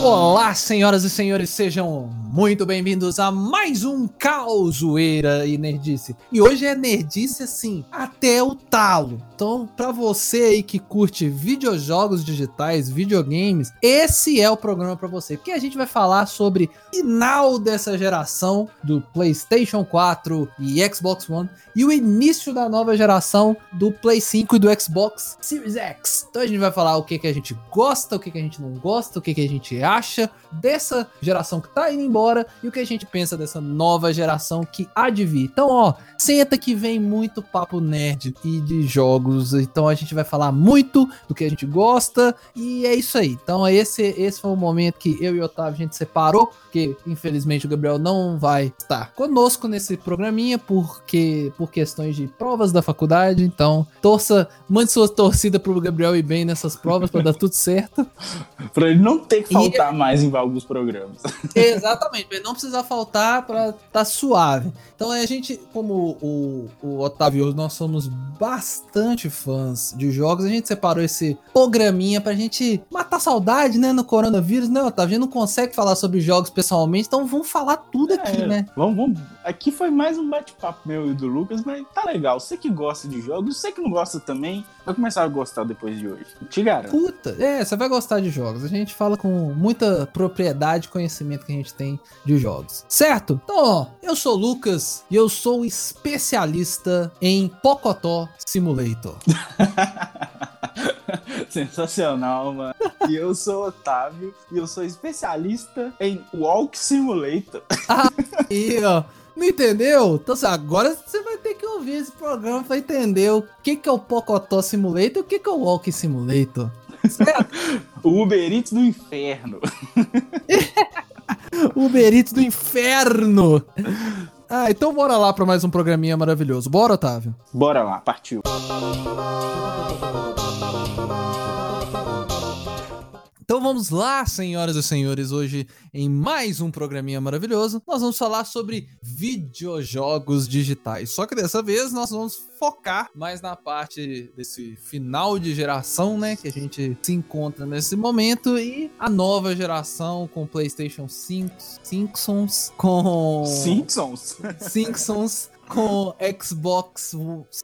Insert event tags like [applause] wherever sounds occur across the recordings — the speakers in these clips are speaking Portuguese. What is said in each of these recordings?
Olá, senhoras e senhores, sejam muito bem-vindos a mais um Causoeira e Nerdice. E hoje é Nerdice assim, até o talo. Então, para você aí que curte videojogos digitais, videogames, esse é o programa para você. Porque a gente vai falar sobre final dessa geração do PlayStation 4 e Xbox One e o início da nova geração do Play 5 e do Xbox Series X. Então a gente vai falar o que, que a gente gosta, o que, que a gente não gosta, o que, que a gente acha dessa geração que tá indo embora e o que a gente pensa dessa nova geração que há de vir. Então, ó, senta que vem muito papo nerd e de jogos. Então a gente vai falar muito do que a gente gosta e é isso aí. Então esse, esse foi o momento que eu e o Otávio a gente separou, porque infelizmente o Gabriel não vai estar conosco nesse programinha porque por questões de provas da faculdade. Então, torça, mande sua torcida pro Gabriel ir bem nessas provas para dar tudo certo. [laughs] pra ele não ter que faltar e... mais em alguns programas. Exatamente, pra ele não precisar faltar para tá suave. Então a gente, como o, o Otávio, nós somos bastante fãs de jogos, a gente separou esse programinha pra gente matar saudade, né, no coronavírus, né, Otávio? A gente não consegue falar sobre jogos pessoalmente, então vamos falar tudo é, aqui, né? Vamos, vamos. Aqui foi mais um bate-papo meu e do Lucas, mas tá legal. Você que gosta de jogos, você que não gosta também, vai começar a gostar depois de hoje. Te garanto. Puta, é, você vai gostar de jogos. A gente fala com muita propriedade conhecimento que a gente tem de jogos. Certo? Então, ó, eu sou o Lucas e eu sou especialista em Pocotó Simulator. [laughs] Sensacional, mano. E eu sou o Otávio e eu sou especialista em Walk Simulator. Aí, [laughs] ó. Não entendeu? Então assim, agora você vai ter que ouvir esse programa pra entender o que, que é o Pocotó Simulator e o que, que é o Walk Simulator. Certo? [laughs] o Uber Eats do inferno. [laughs] Uber Eats do inferno. Ah, então bora lá para mais um programinha maravilhoso. Bora, Otávio? Bora lá, partiu. Vamos lá, senhoras e senhores, hoje em mais um programinha maravilhoso, nós vamos falar sobre videojogos digitais. Só que dessa vez nós vamos focar mais na parte desse final de geração, né, que a gente se encontra nesse momento e a nova geração com PlayStation 5, Simpsons, com Simpsons, [laughs] Simpsons com Xbox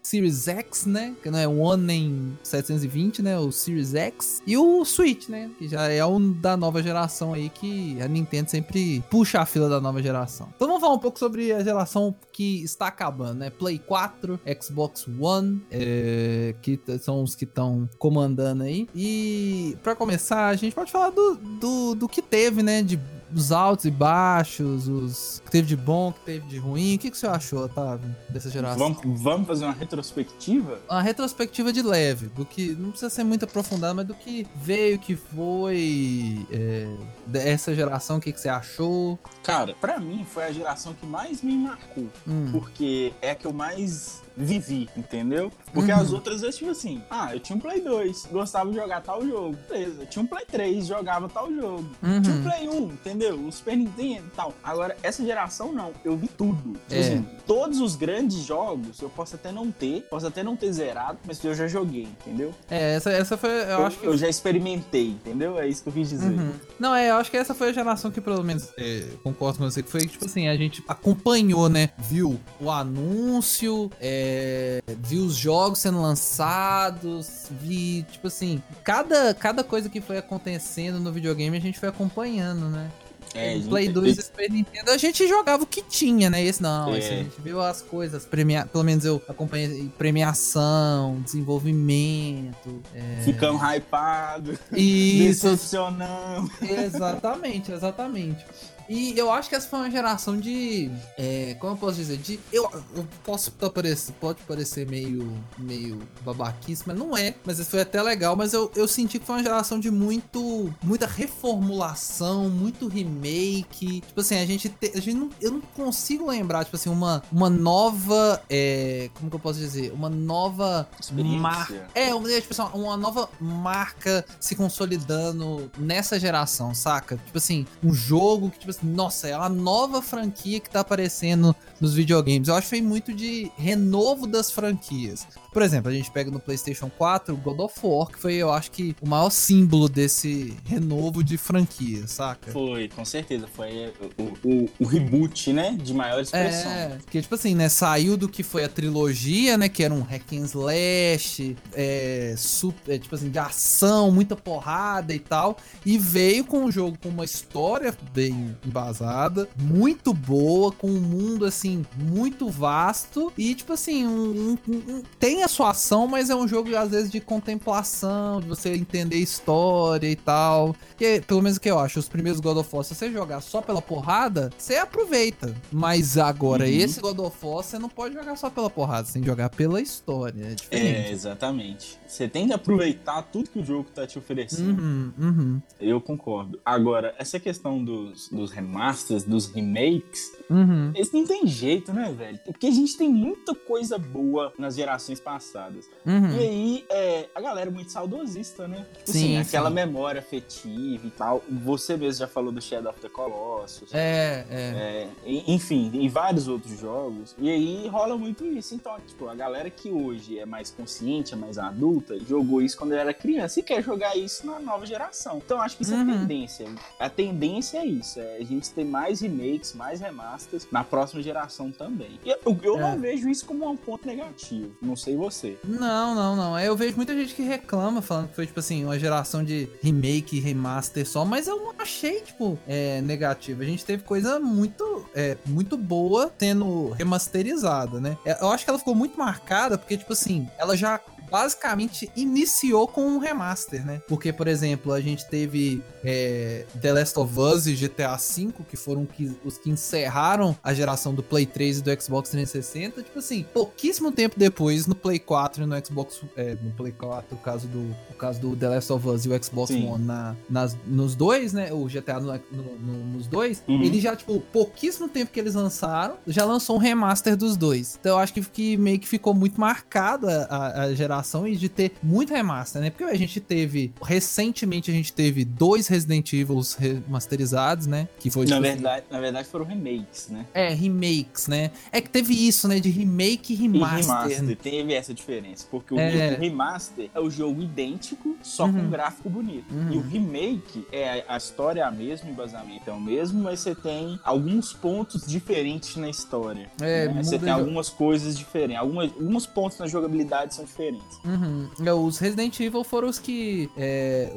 Series X, né? Que não é One nem 720, né? O Series X. E o Switch, né? Que já é um da nova geração aí que a Nintendo sempre puxa a fila da nova geração. Então vamos falar um pouco sobre a geração que está acabando, né? Play 4, Xbox One, é, que são os que estão comandando aí. E para começar, a gente pode falar do, do, do que teve, né? De os altos e baixos, os que teve de bom, que teve de ruim. O que, que você achou, Otávio, dessa geração? Vamos, vamos fazer uma retrospectiva? Uma retrospectiva de leve, do que não precisa ser muito aprofundado, mas do que veio, que foi é, dessa geração, o que, que você achou? Cara, para mim foi a geração que mais me marcou, hum. porque é a que eu mais vivi, entendeu? Porque uhum. as outras vezes, tipo assim, ah, eu tinha um Play 2, gostava de jogar tal jogo, beleza. Eu tinha um Play 3, jogava tal jogo. Uhum. Tinha um Play 1, entendeu? O Super Nintendo e tal. Agora, essa geração não, eu vi tudo. Tipo é. assim, todos os grandes jogos eu posso até não ter, posso até não ter zerado, mas eu já joguei, entendeu? É, essa, essa foi, eu, eu acho que... Eu já experimentei, entendeu? É isso que eu quis dizer. Uhum. Não, é, eu acho que essa foi a geração que pelo menos, é, concordo com você, que foi, tipo assim, a gente acompanhou, né? Viu o anúncio, é, é, vi os jogos sendo lançados, vi, tipo assim, cada, cada coisa que foi acontecendo no videogame a gente foi acompanhando, né? É, Play 2 e Super Nintendo, a gente jogava o que tinha, né? Esse não, é. esse a gente viu as coisas, premia... pelo menos eu acompanhei premiação, desenvolvimento. É... Ficamos hypados, decepcionamos. Exatamente, exatamente. E eu acho que essa foi uma geração de. É, como eu posso dizer? De. Eu, eu posso parecer, pode parecer meio, meio babaquice, mas não é. Mas isso foi até legal. Mas eu, eu senti que foi uma geração de muito. Muita reformulação, muito remake. Tipo assim, a gente. Te, a gente não, eu não consigo lembrar, tipo assim, uma, uma nova. É, como que eu posso dizer? Uma nova marca. É, uma, tipo assim, uma nova marca se consolidando nessa geração, saca? Tipo assim, um jogo que, tipo nossa, é uma nova franquia que tá aparecendo nos videogames. Eu acho que foi muito de renovo das franquias. Por exemplo, a gente pega no PlayStation 4 God of War, que foi, eu acho que, o maior símbolo desse renovo de franquia, saca? Foi, com certeza. Foi o, o, o reboot, né? De maior expressão. É, que tipo assim, né? Saiu do que foi a trilogia, né? Que era um hack and slash, é, super, é, tipo assim, de ação, muita porrada e tal. E veio com um jogo com uma história bem embasada, muito boa, com um mundo, assim, muito vasto. E, tipo assim, um, um, um, tem a sua ação, mas é um jogo, às vezes, de contemplação, de você entender história e tal. Que, pelo menos o que eu acho, os primeiros God of War, se você jogar só pela porrada, você aproveita. Mas agora, uhum. esse God of War, você não pode jogar só pela porrada, você tem que jogar pela história. É diferente. É, exatamente. Você tem que aproveitar tudo que o jogo tá te oferecendo. Uhum, uhum. Eu concordo. Agora, essa questão dos, dos remasters, dos remakes, uhum. eles não tem jeito, né, velho? Porque a gente tem muita coisa boa nas gerações passadas. Uhum. E aí, é, a galera é muito saudosista, né? Tipo sim, assim, aquela sim. memória afetiva e tal. Você mesmo já falou do Shadow of the Colossus. É, é. é enfim, em vários outros jogos. E aí rola muito isso. Então, tipo, a galera que hoje é mais consciente, é mais adulta, jogou isso quando era criança e quer jogar isso na nova geração. Então, acho que isso uhum. é a tendência. A tendência é isso. É a gente ter mais remakes, mais remasters na próxima geração também. E eu, eu é. não vejo isso como um ponto negativo. Não sei você. Não, não, não. Eu vejo muita gente que reclama, falando que foi, tipo assim, uma geração de remake remaster só, mas eu não achei, tipo, é, negativo. A gente teve coisa muito, é, muito boa tendo remasterizada, né? É, eu acho que ela ficou muito marcada porque, tipo assim, ela já basicamente iniciou com um remaster, né? Porque, por exemplo, a gente teve é, The Last of Us e GTA V, que foram que, os que encerraram a geração do Play 3 e do Xbox 360. Tipo assim, pouquíssimo tempo depois, no Play 4 e no Xbox. É, no Play 4, o caso do, o caso do The Last of Us e o Xbox Sim. One na, nas, nos dois, né? O GTA no, no, no, nos dois. Uhum. Ele já, tipo, pouquíssimo tempo que eles lançaram, já lançou um remaster dos dois. Então eu acho que, que meio que ficou muito marcada a, a geração e de ter muito remaster, né? Porque a gente teve, recentemente a gente teve dois Resident Evil remasterizados, né? Que foi na tipo, verdade, na verdade foram remakes, né? É, remakes, né? É que teve isso, né? De remake e remaster. E remaster, teve essa diferença, porque o, é... remaster é o jogo idêntico, só uhum. com um gráfico bonito. Uhum. E o remake é a história é a mesma, o embasamento é o mesmo, mas você tem alguns pontos diferentes na história. É, né? Você tem algumas coisas diferentes, algumas, alguns pontos na jogabilidade são diferentes. Uhum. É, os Resident Evil foram os que. É,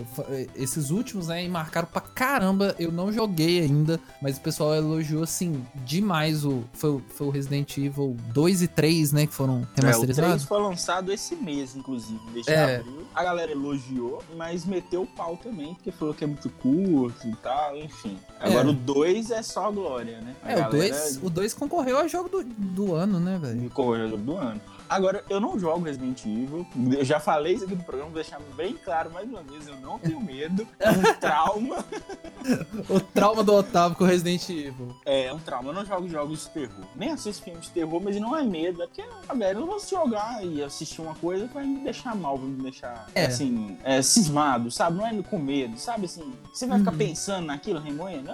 esses últimos, né? marcaram pra caramba. Eu não joguei ainda, mas o pessoal elogiou, assim, demais o. Foi, foi o Resident Evil 2 e 3, né? Que foram remasterizados. É, o 3 foi lançado esse mês, inclusive, desde é. abril. A galera elogiou, mas meteu o pau também, porque falou que é muito curto e tal, enfim. Agora é. o 2 é só glória, né? A é, galera... o 2 concorreu ao jogo do, do ano, né, velho? Concorreu ao jogo do ano. Agora, eu não jogo Resident Evil. Eu já falei isso aqui no programa, vou deixar bem claro mais uma vez. Eu não tenho medo. É um [laughs] trauma. o trauma do Otávio com Resident Evil. É, é um trauma. Eu não jogo jogos de terror. Nem assisto filmes de terror, mas não é medo. É porque, ah, velho, eu não vou jogar e assistir uma coisa que vai me deixar mal, vai me deixar, é. assim, é, cismado, sabe? Não é com medo, sabe? Assim, você vai ficar uhum. pensando naquilo, remoendo?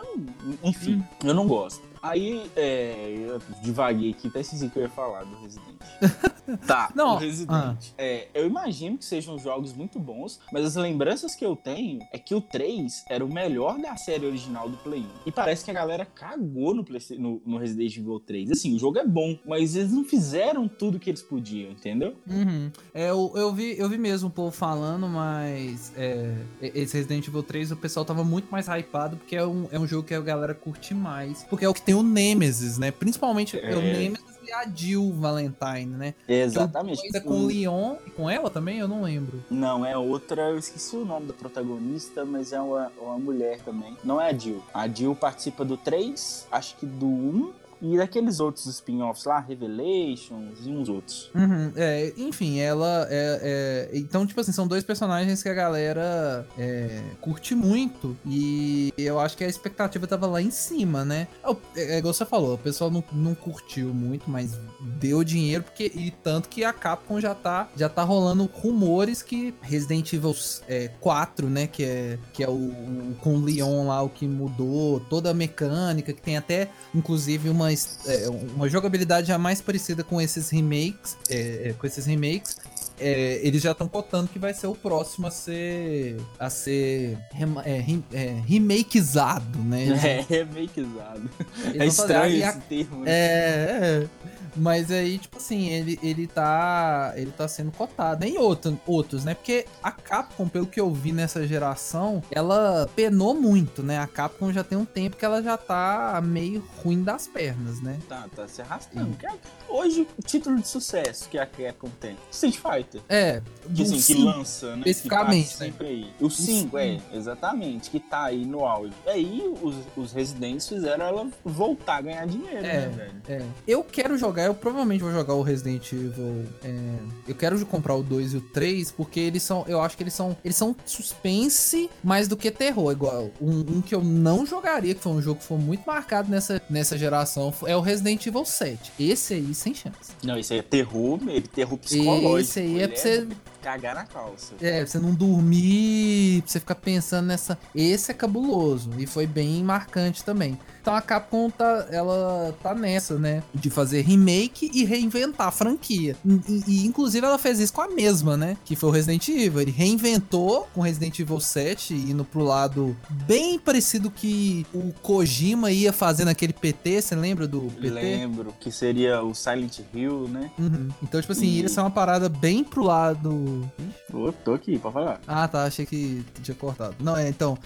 Enfim, uhum. eu não gosto. Aí, é, eu divaguei aqui, até esqueci que eu ia falar do Resident. [laughs] tá, Não, o Resident. Ah. É, eu imagino que sejam jogos muito bons, mas as lembranças que eu tenho é que o 3 era o melhor da série original do Play 1. E parece que a galera cagou no, Play, no, no Resident Evil 3. Assim, o jogo é bom, mas eles não fizeram tudo que eles podiam, entendeu? Uhum. É, eu, eu, vi, eu vi mesmo o povo falando, mas é, esse Resident Evil 3 o pessoal tava muito mais hypado porque é um, é um jogo que a galera curte mais. Porque é o que tem tem o Nemesis, né? Principalmente é. o Nemesis e a Jill Valentine, né? Exatamente. Ainda com o Leon e com ela também, eu não lembro. Não, é outra, eu esqueci o nome da protagonista, mas é uma, uma mulher também. Não é a Jill. A Jill participa do 3, acho que do 1 e daqueles outros spin-offs lá, Revelations e uns outros. Uhum, é, enfim, ela é, é, Então, tipo assim, são dois personagens que a galera é, curte muito e eu acho que a expectativa tava lá em cima, né? É, é igual você falou, o pessoal não, não curtiu muito, mas deu dinheiro porque e tanto que a Capcom já tá já tá rolando rumores que Resident Evil é, 4, né, que é que é o, o com o Leon lá o que mudou toda a mecânica, que tem até inclusive uma é, uma jogabilidade já mais parecida com esses remakes, é, é, com esses remakes é, eles já estão cotando que vai ser o próximo a ser a ser é, é, remakeizado, né? [laughs] É, remakeizado. É estranho esse a... termo. Né? É, é, mas aí, tipo assim, ele, ele tá. Ele tá sendo cotado. Em outro, outros, né? Porque a Capcom, pelo que eu vi nessa geração, ela penou muito, né? A Capcom já tem um tempo que ela já tá meio ruim das pernas, né? Tá, tá se arrastando. Hoje, o título de sucesso que a Capcom tem: Street Fighter. É. Que, assim, que lança, né? Especificamente. Que tá sempre aí. O 5, é, exatamente. Que tá aí no auge. Aí, os, os Residentes fizeram ela voltar a ganhar dinheiro, é, né, velho? É. Eu quero jogar eu provavelmente vou jogar o Resident Evil. É, eu quero comprar o 2 e o 3, porque eles são. Eu acho que eles são. Eles são suspense mais do que terror. Igual um, um que eu não jogaria, que foi um jogo que foi muito marcado nessa, nessa geração, é o Resident Evil 7. Esse aí, sem chance. Não, esse aí é terror, terror psicológico. Esse aí é pra você. Cagar na calça. É, pra você não dormir, pra você ficar pensando nessa. Esse é cabuloso. E foi bem marcante também. Então a Capcom tá, ela tá nessa, né? De fazer remake e reinventar a franquia. E, e, inclusive ela fez isso com a mesma, né? Que foi o Resident Evil. Ele reinventou com Resident Evil 7, indo pro lado bem parecido que o Kojima ia fazer naquele PT. Você lembra do PT? Lembro, que seria o Silent Hill, né? Uhum. Então, tipo assim, e... é uma parada bem pro lado. Ô, tô aqui, pode falar. Ah, tá. Achei que tinha cortado. Não, é, então.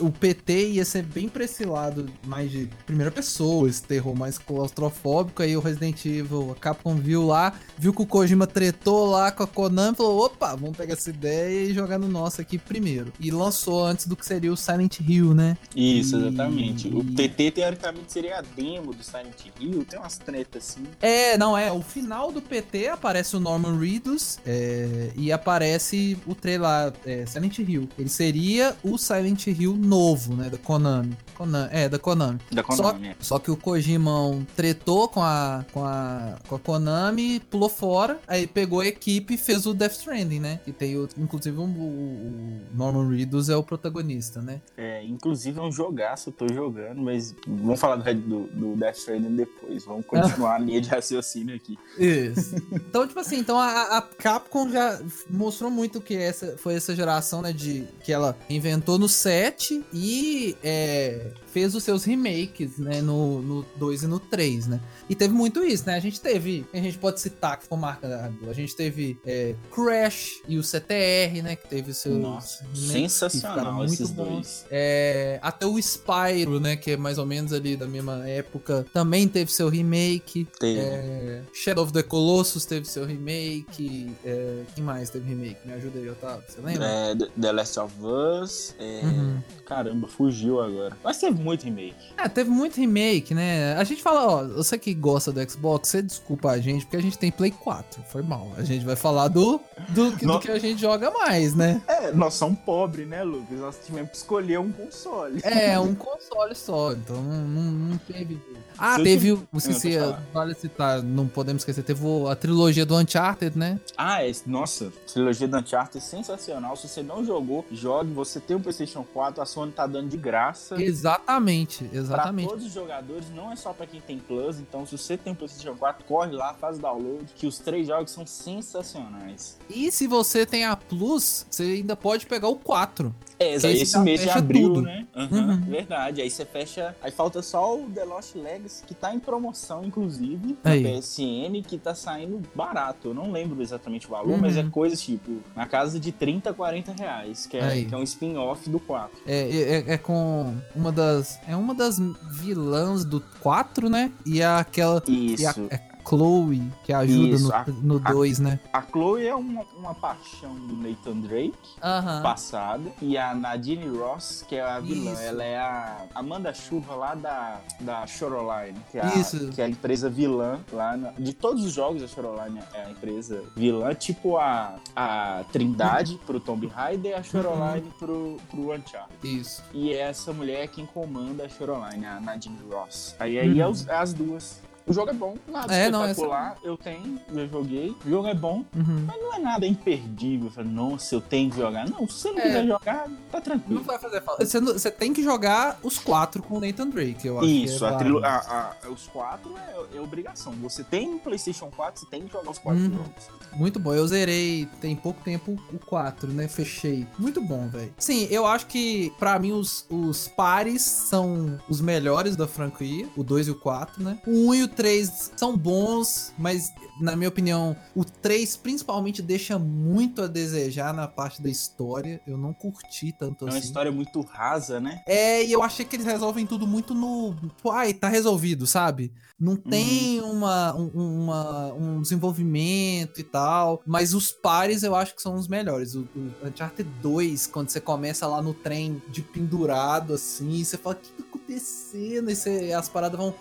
O PT ia ser bem pra esse lado mais de primeira pessoa, esse terror mais claustrofóbico. Aí o Resident Evil, a Capcom viu lá, viu que o Kojima tretou lá com a Konami, falou: opa, vamos pegar essa ideia e jogar no nosso aqui primeiro. E lançou antes do que seria o Silent Hill, né? Isso, e... exatamente. O PT, teoricamente, seria a demo do Silent Hill, tem umas tretas assim. É, não, é. O final do PT aparece o Norman Reedus é, e aparece o trailer é, Silent Hill. Ele seria o Silent Hill novo, né? Da Konami. Konami é, da Konami. Da Konami. Só, é. só que o Kojima tretou com a, com a, com a Konami, pulou fora, aí pegou a equipe e fez o Death Stranding, né? Que tem, o, inclusive, um, o Norman Reedus é o protagonista, né? É, inclusive é um jogaço, eu tô jogando, mas vamos falar do, do, do Death Stranding depois, vamos continuar a [laughs] linha de raciocínio aqui. Isso. Então, tipo assim, então a, a Capcom já mostrou muito que essa foi essa geração, né, de que ela inventou no 7 e é, fez os seus remakes, né, no, no 2 e no 3, né? E teve muito isso, né? A gente teve, a gente pode citar que foi marca, a gente teve é, Crash e o CTR, né, que teve o seu Nossa, sensacional muito esses bons. dois. É, até o Spyro, né, que é mais ou menos ali da mesma época, também teve seu remake. Teve. É, Shadow of the Colossus teve seu remake. É, quem mais teve remake? Me ajuda aí, Otávio, você lembra? É, The Last of Us. É, uhum. Caramba, fugiu agora. Mas teve muito remake. É, teve muito remake, né? A gente fala, ó, você que gosta do Xbox, você desculpa a gente, porque a gente tem Play 4. Foi mal. A gente vai falar do, do, do que a gente joga mais, né? É, nós somos pobres, né, Lucas? Nós tivemos que escolher um console. É, [laughs] um console só. Então não, não, não teve. Ah, Se teve. o. Esqueci, vale citar, não podemos esquecer, teve a trilogia do Uncharted, né? Ah, é, nossa, trilogia do Uncharted é sensacional. Se você não jogou, jogue. Você tem o PlayStation 4, a Sony tá dando de graça. Exatamente, exatamente. Pra todos os jogadores, não é só pra quem tem Plus. Então, se você tem o PlayStation 4, corre lá, faz o download, que os três jogos são sensacionais. E se você tem a Plus, você ainda pode pegar o 4. É, esse mês de abril, tudo. né? Uhum, uhum. Verdade. Aí você fecha. Aí falta só o The Lost Legacy, que tá em promoção, inclusive, na PSN, que tá saindo barato. Eu não lembro exatamente o valor, uhum. mas é uhum. coisa tipo, na casa de 30, 40 reais, que é, que é um spin-off do 4. É, é, é, com uma das. É uma das vilãs do 4, né? E aquela. Isso. E a, é, Chloe, que ajuda Isso, no 2, né? A Chloe é uma, uma paixão do Nathan Drake, uh -huh. passada. E a Nadine Ross, que é a vilã. Isso. Ela é a Amanda Chuva lá da, da Shoreline, que é, a, que é a empresa vilã lá. Na, de todos os jogos, a Shoreline é a empresa vilã, tipo a, a Trindade pro Tomb Raider e a Shoreline uhum. pro, pro Uncharted. Isso. E essa mulher é quem comanda a Shoreline, a Nadine Ross. Aí, aí uhum. é, é as duas. O jogo é bom, nada é, espetacular. Não, essa... Eu tenho, eu joguei. O jogo é bom, uhum. mas não é nada imperdível. Falei, nossa, eu tenho que jogar. Não, se você não é. quiser jogar, tá tranquilo. Não vai fazer falta. Você, você, tem que jogar os quatro com o Nathan Drake, eu acho. Isso, é a trilo... a, a, os quatro é, é, obrigação. Você tem um PlayStation 4, você tem que jogar os quatro uhum. jogos. Muito bom. Eu zerei tem pouco tempo o 4, né? Fechei. Muito bom, velho. Sim, eu acho que para mim os, os pares são os melhores da franquia, o 2 e o 4, né? O 1 e o 3 são bons, mas na minha opinião, o 3 principalmente deixa muito a desejar na parte da história. Eu não curti tanto assim. É uma história muito rasa, né? É, e eu achei que eles resolvem tudo muito no. Ai, tá resolvido, sabe? Não tem uhum. uma, um, uma, um desenvolvimento e tal. Mas os pares eu acho que são os melhores. O, o Uncharted 2, quando você começa lá no trem de pendurado, assim, você fala, o que acontecendo? E você, as paradas vão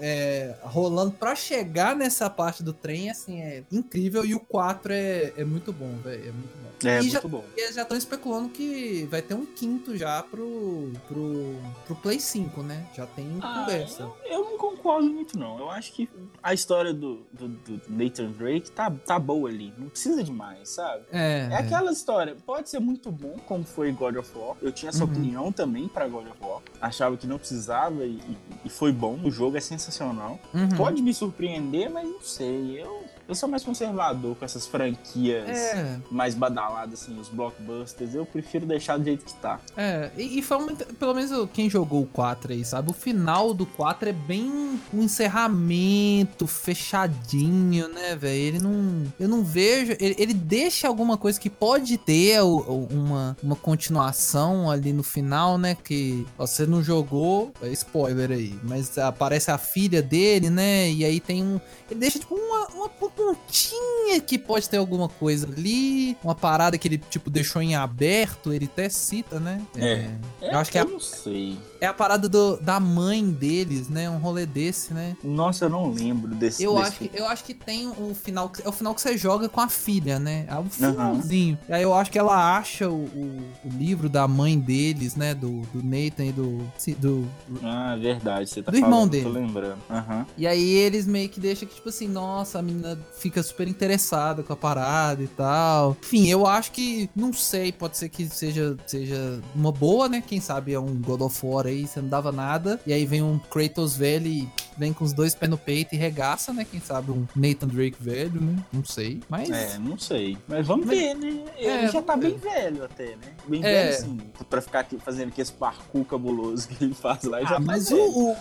é, rolando pra chegar nessa parte do trem, assim, é incrível. E o 4 é, é muito bom, velho. É muito bom. É, e muito já, bom. E já estão especulando que vai ter um quinto já pro, pro, pro Play 5, né? Já tem ah, conversa. Eu, eu, não concordo muito, não. Eu acho que a história do, do, do, Nathan Drake tá, tá boa ali. Não precisa de mais, sabe? É. É aquela história. Pode ser muito bom, como foi God of War. Eu tinha essa uhum. opinião também pra God of War. Achava que não precisava e, e foi bom. O jogo é sensacional. Uhum. Pode me surpreender, mas não sei. Eu eu sou mais conservador com essas franquias é. mais badaladas, assim, os blockbusters. Eu prefiro deixar do jeito que tá. É, e, e foi pelo menos quem jogou o 4 aí, sabe? O final do 4 é bem um encerramento fechadinho, né, velho? Ele não. Eu não vejo. Ele, ele, deixa alguma coisa que pode ter uma, uma continuação ali no final, né? Que ó, você não jogou. É spoiler aí. Mas aparece a filha dele, né? E aí tem um. Ele deixa tipo uma, uma pontinha que pode ter alguma coisa ali, uma parada que ele, tipo, deixou em aberto, ele até cita, né? É. é eu acho que é, eu não sei. É a parada do, da mãe deles, né? Um rolê desse, né? Nossa, eu não lembro desse. Eu, desse acho, que, eu acho que tem o final. É o final que você joga com a filha, né? É o finalzinho. Uhum. Aí eu acho que ela acha o, o, o, livro da mãe deles, né? Do, do Nathan e do. do ah, verdade. Você tá do falando, irmão dele. Tô lembrando. Uhum. E aí eles meio que deixam que, tipo assim, nossa, a menina fica super interessada com a parada e tal. Enfim, eu acho que. Não sei, pode ser que seja, seja uma boa, né? Quem sabe é um God of War aí, você não dava nada. E aí vem um Kratos velho e vem com os dois pés no peito e regaça, né? Quem sabe um Nathan Drake velho, né? Não sei. Mas. É, não sei. Mas vamos Mas... ver, né? Ele é, já tá bem velho até, né? Bem é. velho, assim. Pra ficar aqui fazendo aqui esse parkour cabuloso que ele faz lá. Ah, já tá mas o, o,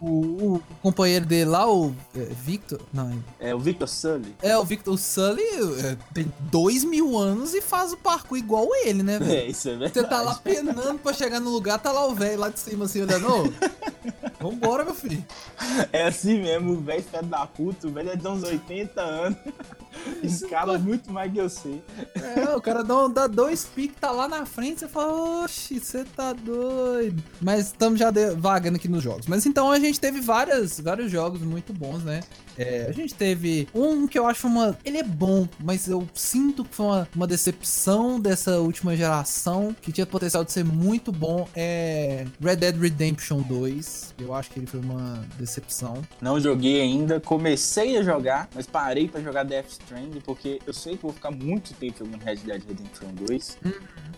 o, o, companheiro dele lá, o é, Victor. Não, é... é o Victor Sully. É, o Victor Sully é, tem dois mil anos e faz o parkour igual ele, né, velho? É, isso é verdade. Você tá lá penando pra chegar no lugar, tá lá o velho lá de cima assim, olhando. [laughs] Vambora, meu filho. É assim mesmo, o velho da puta, o velho é de uns 80 anos. [laughs] Escala muito mais que eu sei. É, o cara dá, dá dois piques, tá lá na frente, você fala, oxi, você tá doido. Mas estamos já vagando aqui nos jogos. Mas então a gente teve várias, vários jogos muito bons, né? É, a gente teve um que eu acho uma. Ele é bom, mas eu sinto que foi uma, uma decepção dessa última geração, que tinha potencial de ser muito bom. É Red Dead Redemption 2. Eu acho que ele foi uma decepção. Não joguei ainda, comecei a jogar, mas parei para jogar Death Stranding, porque eu sei que vou ficar muito tempo jogando Red Dead Redemption 2. Uhum.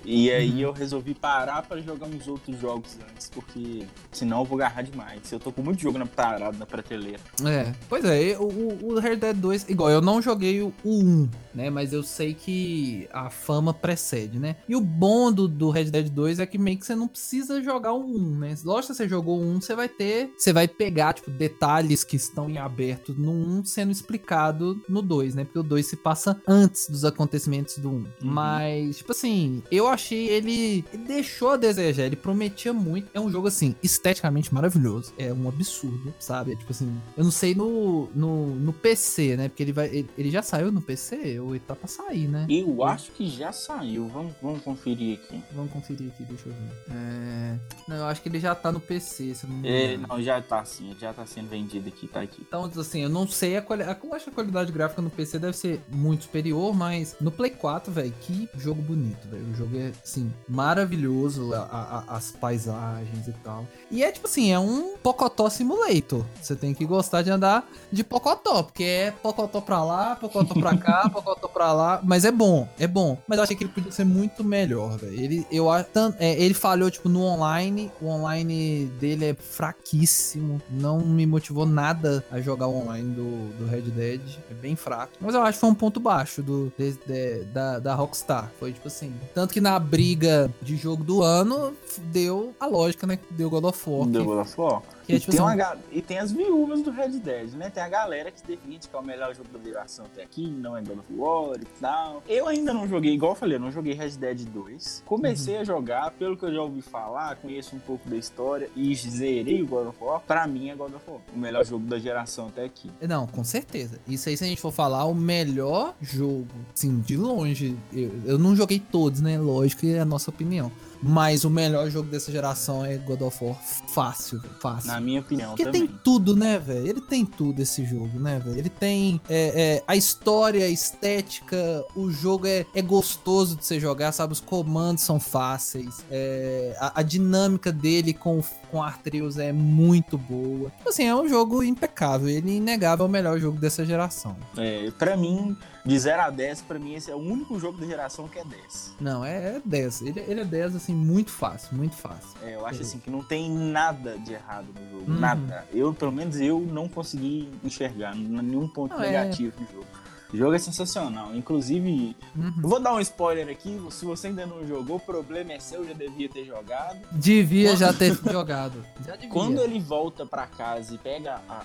E aí eu resolvi parar para jogar uns outros jogos antes, porque senão eu vou agarrar demais. Eu tô com muito jogo na parada, na prateleira. É, pois é, o, o Red Dead 2, igual, eu não joguei o 1, né? Mas eu sei que a fama precede, né? E o bom do, do Red Dead 2 é que meio que você não precisa jogar o 1, né? Lógico que você jogou o 1, você vai ter. Você vai pegar, tipo, detalhes que estão em aberto no 1 sendo explicado no 2, né? Porque o 2 se passa antes dos acontecimentos do 1. Uhum. Mas, tipo assim, eu achei ele, ele deixou a desejar, ele prometia muito. É um jogo assim, esteticamente maravilhoso. É um absurdo, sabe? É, tipo assim, eu não sei no, no, no PC, né? Porque ele vai ele, ele já saiu no PC ou ele tá pra sair, né? Eu acho que já saiu. Vamos, vamos conferir aqui. Vamos conferir aqui, deixa eu ver. É... Não, eu acho que ele já tá no PC, se não me É, não, já tá sim, já tá sendo vendido aqui, tá aqui. Então, assim, eu não sei a qualidade. Eu acho que a qualidade gráfica no PC deve ser muito superior, mas no Play 4, velho, que jogo bonito, velho. O jogo é, assim, maravilhoso, a, a, as paisagens e tal. E é tipo assim, é um Pocotó Simulator. Você tem que gostar de andar de Pocotó, porque é Pocotó pra lá, Pocotó pra cá, [laughs] Pocotó pra lá. Mas é bom, é bom. Mas eu achei que ele podia ser muito melhor, velho. Ele, eu, é, ele falhou, tipo, no online. O online dele é fraquíssimo. Não me motivou nada a jogar o online do, do Red Dead. É bem fraco. Mas eu acho que foi um ponto baixo do, de, de, da, da Rockstar. Foi tipo assim. Tanto que na briga de jogo do ano, deu a lógica, né? Deu God of War. Deu God of War. Que é, tipo e, tem assim, uma, e tem as viúvas do Red Dead, né? Tem a galera que defende que é o melhor jogo da geração até aqui, não é God of War e tal. Eu ainda não joguei, igual eu falei, eu não joguei Red Dead 2. Comecei uhum. a jogar, pelo que eu já ouvi falar, conheço um pouco da história e zerei o God of War. Pra mim é God of War, o melhor jogo da geração até aqui. Não, com certeza. Isso aí, se a gente for falar, o melhor jogo, sim, de longe. Eu, eu não joguei todos, né? Lógico, é a nossa opinião. Mas o melhor jogo dessa geração é God of War. Fácil, fácil. Na minha opinião, Porque também. tem tudo, né, velho? Ele tem tudo esse jogo, né, velho? Ele tem é, é, a história, a estética, o jogo é, é gostoso de você jogar, sabe? Os comandos são fáceis. É, a, a, dinâmica dele com, com Artreus é muito boa. Tipo assim, é um jogo impecável. Ele inegável é o melhor jogo dessa geração. É, pra mim, de 0 a 10, pra mim, esse é o único jogo da geração que é 10. Não, é, é 10. Ele, ele é 10, assim, muito fácil, muito fácil. É, eu acho, é. assim, que não tem nada de errado no jogo. Uhum. Nada. Eu, pelo menos, eu não consegui enxergar nenhum ponto não, é. negativo é... no jogo. O jogo é sensacional. Inclusive, uhum. vou dar um spoiler aqui. Se você ainda não jogou, o problema é seu, já devia ter jogado. Devia Quando... já ter [laughs] jogado. Já devia. Quando ele volta para casa e pega a,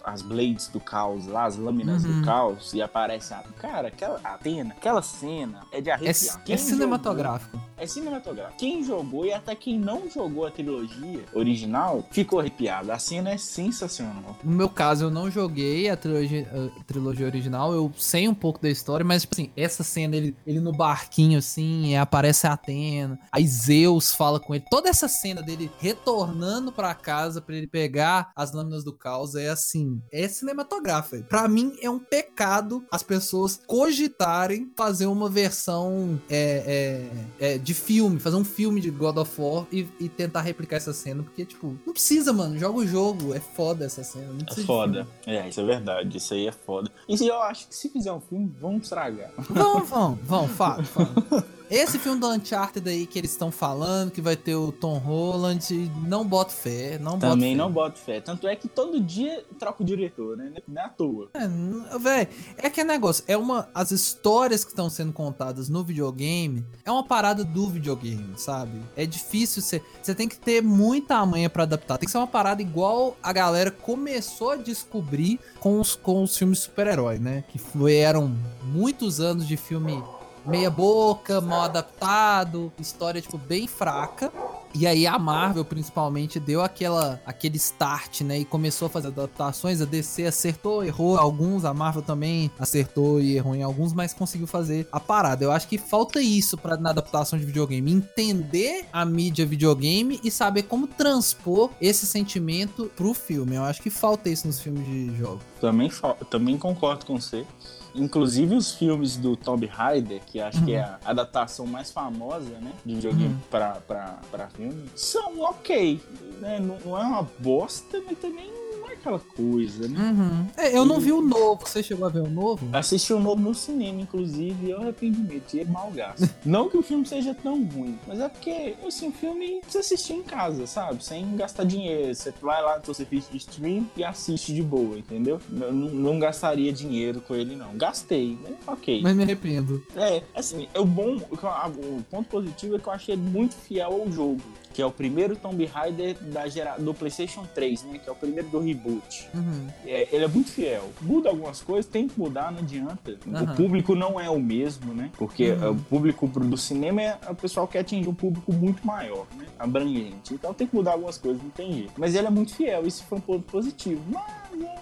a, as blades do caos lá, as lâminas uhum. do caos, e aparece a. Cara, aquela Atena, aquela cena é de arrepiar. É, é cinematográfico. Jogou, é cinematográfico. Quem jogou e até quem não jogou a trilogia original ficou arrepiado. A cena é sensacional. No meu caso, eu não joguei a trilogia, a trilogia original. Eu sei um pouco da história, mas, tipo assim, essa cena, ele, ele no barquinho, assim, aparece a Atena, aí Zeus fala com ele. Toda essa cena dele retornando para casa para ele pegar as lâminas do caos é, assim, é cinematográfico. Para mim, é um pecado as pessoas cogitarem fazer uma versão é, é, é, de filme, fazer um filme de God of War e, e, tentar replicar essa cena, porque, tipo, não precisa, mano, joga o jogo, é foda essa cena. é foda, é, isso é verdade, isso aí é foda. E eu acho que se fizer um filme, vamos estragar. Vamos, vamos, vamos, fala, fala. [laughs] Esse filme do Uncharted aí que eles estão falando, que vai ter o Tom Holland, não boto fé, não Também fé. não boto fé. Tanto é que todo dia troca o diretor, né? Não é à toa. É, velho, é que é negócio, é uma. As histórias que estão sendo contadas no videogame é uma parada do videogame, sabe? É difícil você. Você tem que ter muita manha para adaptar. Tem que ser uma parada igual a galera começou a descobrir com os, com os filmes super-herói, né? Que foi, eram muitos anos de filme meia boca, mal adaptado, história tipo bem fraca. E aí a Marvel principalmente deu aquela aquele start, né, e começou a fazer adaptações, a DC acertou, errou alguns, a Marvel também acertou e errou em alguns, mas conseguiu fazer a parada. Eu acho que falta isso para na adaptação de videogame, entender a mídia videogame e saber como transpor esse sentimento pro filme. Eu acho que falta isso nos filmes de jogo. Também também concordo com você. Inclusive os filmes do Tomb Raider, que acho uhum. que é a adaptação mais famosa, né? De videogame uhum. pra, pra, pra filme, são ok. Né? Não, não é uma bosta, mas também aquela coisa, né? Uhum. É, eu e... não vi o novo. Você chegou a ver o novo? Assisti o novo no cinema, inclusive, e eu arrependimento. Dinheiro mal gasto. não que o filme seja tão ruim, mas é porque, assim, o filme você assistir em casa, sabe? Sem gastar dinheiro. Você vai lá no seu serviço de stream e assiste de boa, entendeu? Eu não, não gastaria dinheiro com ele, não. Gastei, né? Ok. Mas me arrependo. É, assim, é o bom, o ponto positivo é que eu achei muito fiel ao jogo que é o primeiro Tomb Raider da gera... do PlayStation 3, né? Que é o primeiro do reboot. Uhum. É, ele é muito fiel. Muda algumas coisas, tem que mudar, não adianta. Uhum. O público não é o mesmo, né? Porque uhum. o público do cinema é o pessoal quer atingir um público muito maior, né? Abrangente. Então tem que mudar algumas coisas, não tem jeito. Mas ele é muito fiel, isso foi um ponto positivo. Mas, é,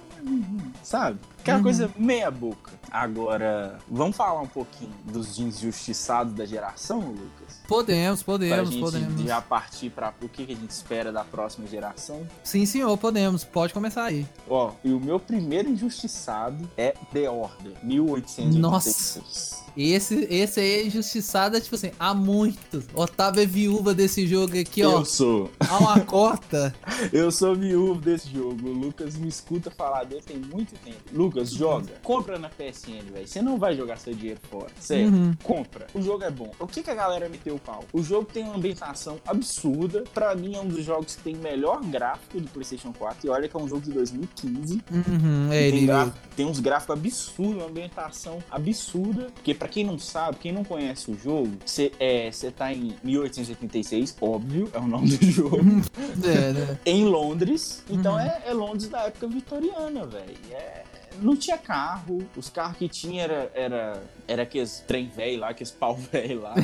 sabe? Aquela uhum. coisa meia boca. Agora, vamos falar um pouquinho dos injustiçados da geração, Lucas? Podemos, podemos, pra gente podemos. já partir para o que a gente espera da próxima geração? Sim, senhor, podemos. Pode começar aí. Ó, e o meu primeiro injustiçado é The Order, 1886. Nossa. Esse, esse aí é injustiçado, tipo assim, há muito. Otávio é viúva desse jogo aqui, ó. Eu sou. Há uma cota. [laughs] Eu sou viúva desse jogo. O Lucas me escuta falar dele tem muito tempo. Lucas, joga. Compra na PSN, velho. Você não vai jogar seu dinheiro fora. Sério. Uhum. Compra. O jogo é bom. O que, que a galera meteu o pau? O jogo tem uma ambientação absurda. Pra mim, é um dos jogos que tem melhor gráfico do PlayStation 4. E olha que é um jogo de 2015. Uhum, é, tem, gráfico, tem uns gráficos absurdos, uma ambientação absurda. Porque pra quem não sabe, quem não conhece o jogo, você é, tá em 1886, óbvio, é o nome do jogo. [laughs] é, né? Em Londres. Então uhum. é, é Londres da época vitoriana, velho. É, não tinha carro, os carros que tinha era, era, era aqueles trem velho lá, aqueles pau [laughs] velho lá.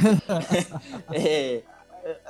[laughs] é,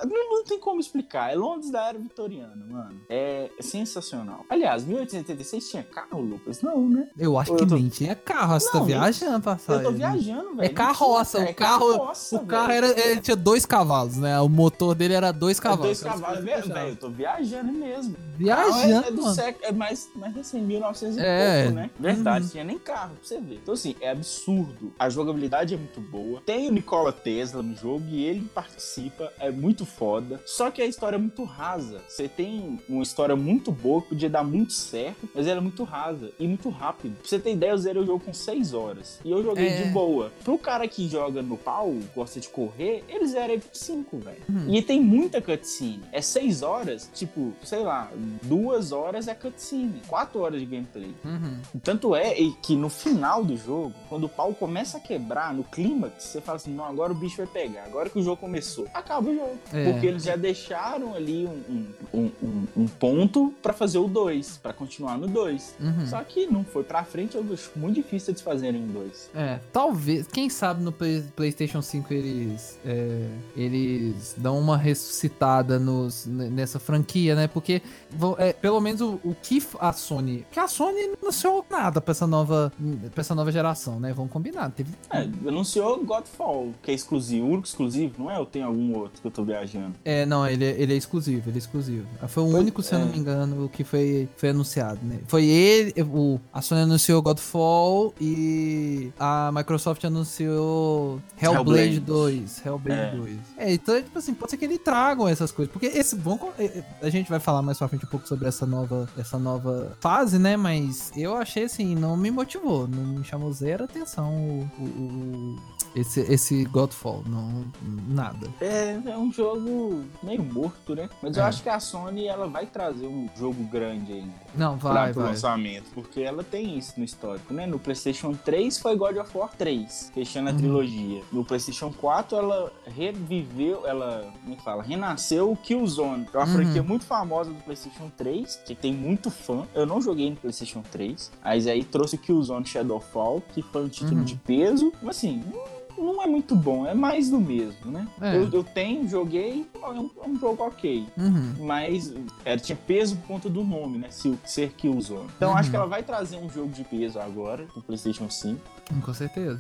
não, não, tem como explicar. É Londres da era vitoriana, mano. É sensacional. Aliás, 1886 tinha carro, Lucas? Não, né? Eu acho Ou que eu tô... nem tinha carro. Você tá não, tá viajando, passagem. Eu tô viajando, velho. É carroça. É o carro, carroça, o carro era, tinha dois cavalos, né? O motor dele era dois cavalos. É dois cavalos, velho. Eu tô viajando mesmo. Viajando. É, é do século, é mais, mais assim, 1900 é. e pouco, né? Verdade, uhum. tinha nem carro pra você ver. Então, assim, é absurdo. A jogabilidade é muito boa. Tem o Nikola Tesla no jogo e ele participa. É muito muito foda. Só que a história é muito rasa. Você tem uma história muito boa que podia dar muito certo, mas ela é muito rasa e muito rápido. Pra você ter ideia, eu zerei o jogo com 6 horas. E eu joguei é. de boa. Pro cara que joga no pau, gosta de correr, ele zera por 5, velho. Uhum. E tem muita cutscene. É 6 horas, tipo, sei lá, 2 horas é cutscene. 4 horas de gameplay. Uhum. Tanto é que no final do jogo, quando o pau começa a quebrar, no clímax, você fala assim: não, agora o bicho vai pegar. Agora que o jogo começou. Acaba o jogo. É. Porque eles já deixaram ali um, um, um, um ponto para fazer o 2, para continuar no 2. Uhum. Só que não foi pra frente, eu acho muito difícil eles fazerem um 2. É, talvez, quem sabe no Play, PlayStation 5 eles, é, eles dão uma ressuscitada nos, nessa franquia, né? Porque é, pelo menos o, o, que a Sony. Que a Sony não anunciou nada pra essa nova, pra essa nova geração, né? Vamos combinar. Teve... É, anunciou Godfall, que é exclusivo, o único exclusivo, não é? Ou tem algum outro que eu tô? Viajando. É, não, ele, é, ele é exclusivo, ele é exclusivo. Foi o foi, único, se é. eu não é. me engano, que foi, foi anunciado, né? Foi ele, o, a Sony anunciou Godfall e a Microsoft anunciou Hellblade, Hellblade. 2. Hellblade é. 2. É, então, tipo assim, pode ser que eles tragam essas coisas, porque esse bom a gente vai falar mais pra frente um pouco sobre essa nova, essa nova fase, né? Mas eu achei assim, não me motivou, não me chamou zero atenção o, o, o esse, esse Godfall, não, nada. É, é um jogo meio morto, né? Mas é. eu acho que a Sony, ela vai trazer um jogo grande ainda. Não, vai, vai. lançamento, porque ela tem isso no histórico, né? No PlayStation 3 foi God of War 3, fechando a uhum. trilogia. No PlayStation 4 ela reviveu, ela, como é fala, renasceu o Killzone, que é uma uhum. franquia muito famosa do PlayStation 3, que tem muito fã. Eu não joguei no PlayStation 3, mas aí trouxe o Killzone Shadowfall, que foi um título uhum. de peso. Mas assim, não é muito bom, é mais do mesmo, né? É. Eu, eu, tenho, joguei, é um, é um jogo ok. Uhum. Mas é, tinha peso por conta do nome, né? Se, ser Killzone. Então uhum. acho que ela vai trazer um jogo de peso agora no PlayStation 5. Com certeza.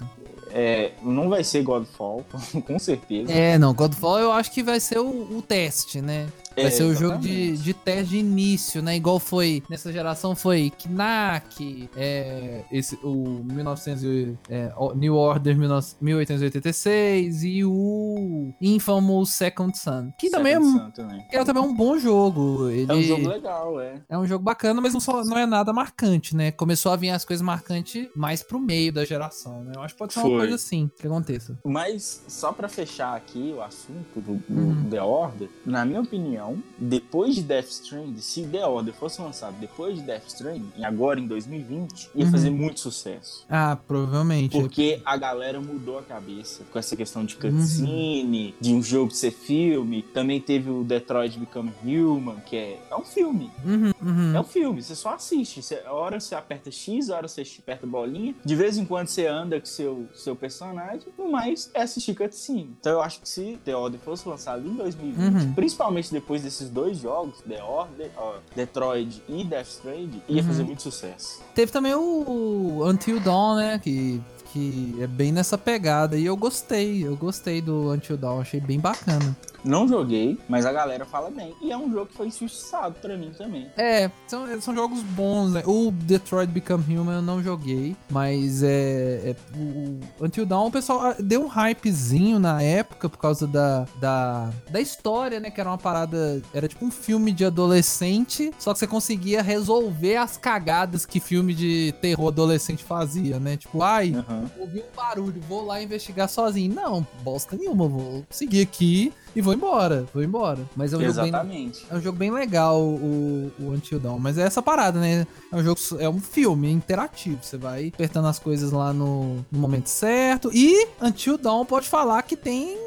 É, não vai ser Godfall, [laughs] com certeza. É, não, Godfall eu acho que vai ser o, o teste, né? Vai é, ser o jogo de, de teste de início, né? Igual foi nessa geração foi Knack, é, esse, o 1900, é, New Order 1886 e o Infamous Second Son. Que também é, também. Que é também um bom jogo. Ele, é um jogo legal, é. É um jogo bacana, mas não, só, não é nada marcante, né? Começou a vir as coisas marcantes mais pro meio da geração, né? Eu acho que pode ser foi. uma coisa assim que aconteça. Mas, só pra fechar aqui o assunto do, do uhum. The Order, na minha opinião, opinião, depois de Death Stranding, se The Order fosse lançado depois de Death Stranding, e agora em 2020, ia uhum. fazer muito sucesso. Ah, provavelmente. Porque a galera mudou a cabeça com essa questão de cutscene, uhum. de um jogo ser filme. Também teve o Detroit Become Human, que é, é um filme. Uhum, uhum. É um filme, você só assiste. Você, a hora você aperta X, a hora você aperta bolinha. De vez em quando você anda com seu, seu personagem, no mais é assistir cutscene. Então eu acho que se The Order fosse lançado em 2020, uhum. principalmente depois desses dois jogos, The Order, uh, Detroit e Death Stranding, ia uhum. fazer muito sucesso. Teve também o Until Dawn, né? Que que é bem nessa pegada. E eu gostei, eu gostei do Until Dawn, achei bem bacana. Não joguei, mas a galera fala bem. E é um jogo que foi injustiçado pra mim também. É, são, são jogos bons, né? O Detroit Become Human eu não joguei, mas é, é o Until Dawn o pessoal ah, deu um hypezinho na época por causa da, da, da história, né? Que era uma parada, era tipo um filme de adolescente, só que você conseguia resolver as cagadas que filme de terror adolescente fazia, né? Tipo, ai, uhum. ouvi um barulho, vou lá investigar sozinho. Não, bosta nenhuma, vou seguir aqui e vou embora, vou embora. Mas é um Exatamente. jogo bem, é um jogo bem legal o, o Until Dawn, mas é essa parada, né? É um jogo, é um filme interativo, você vai apertando as coisas lá no, no momento certo. E Until Dawn pode falar que tem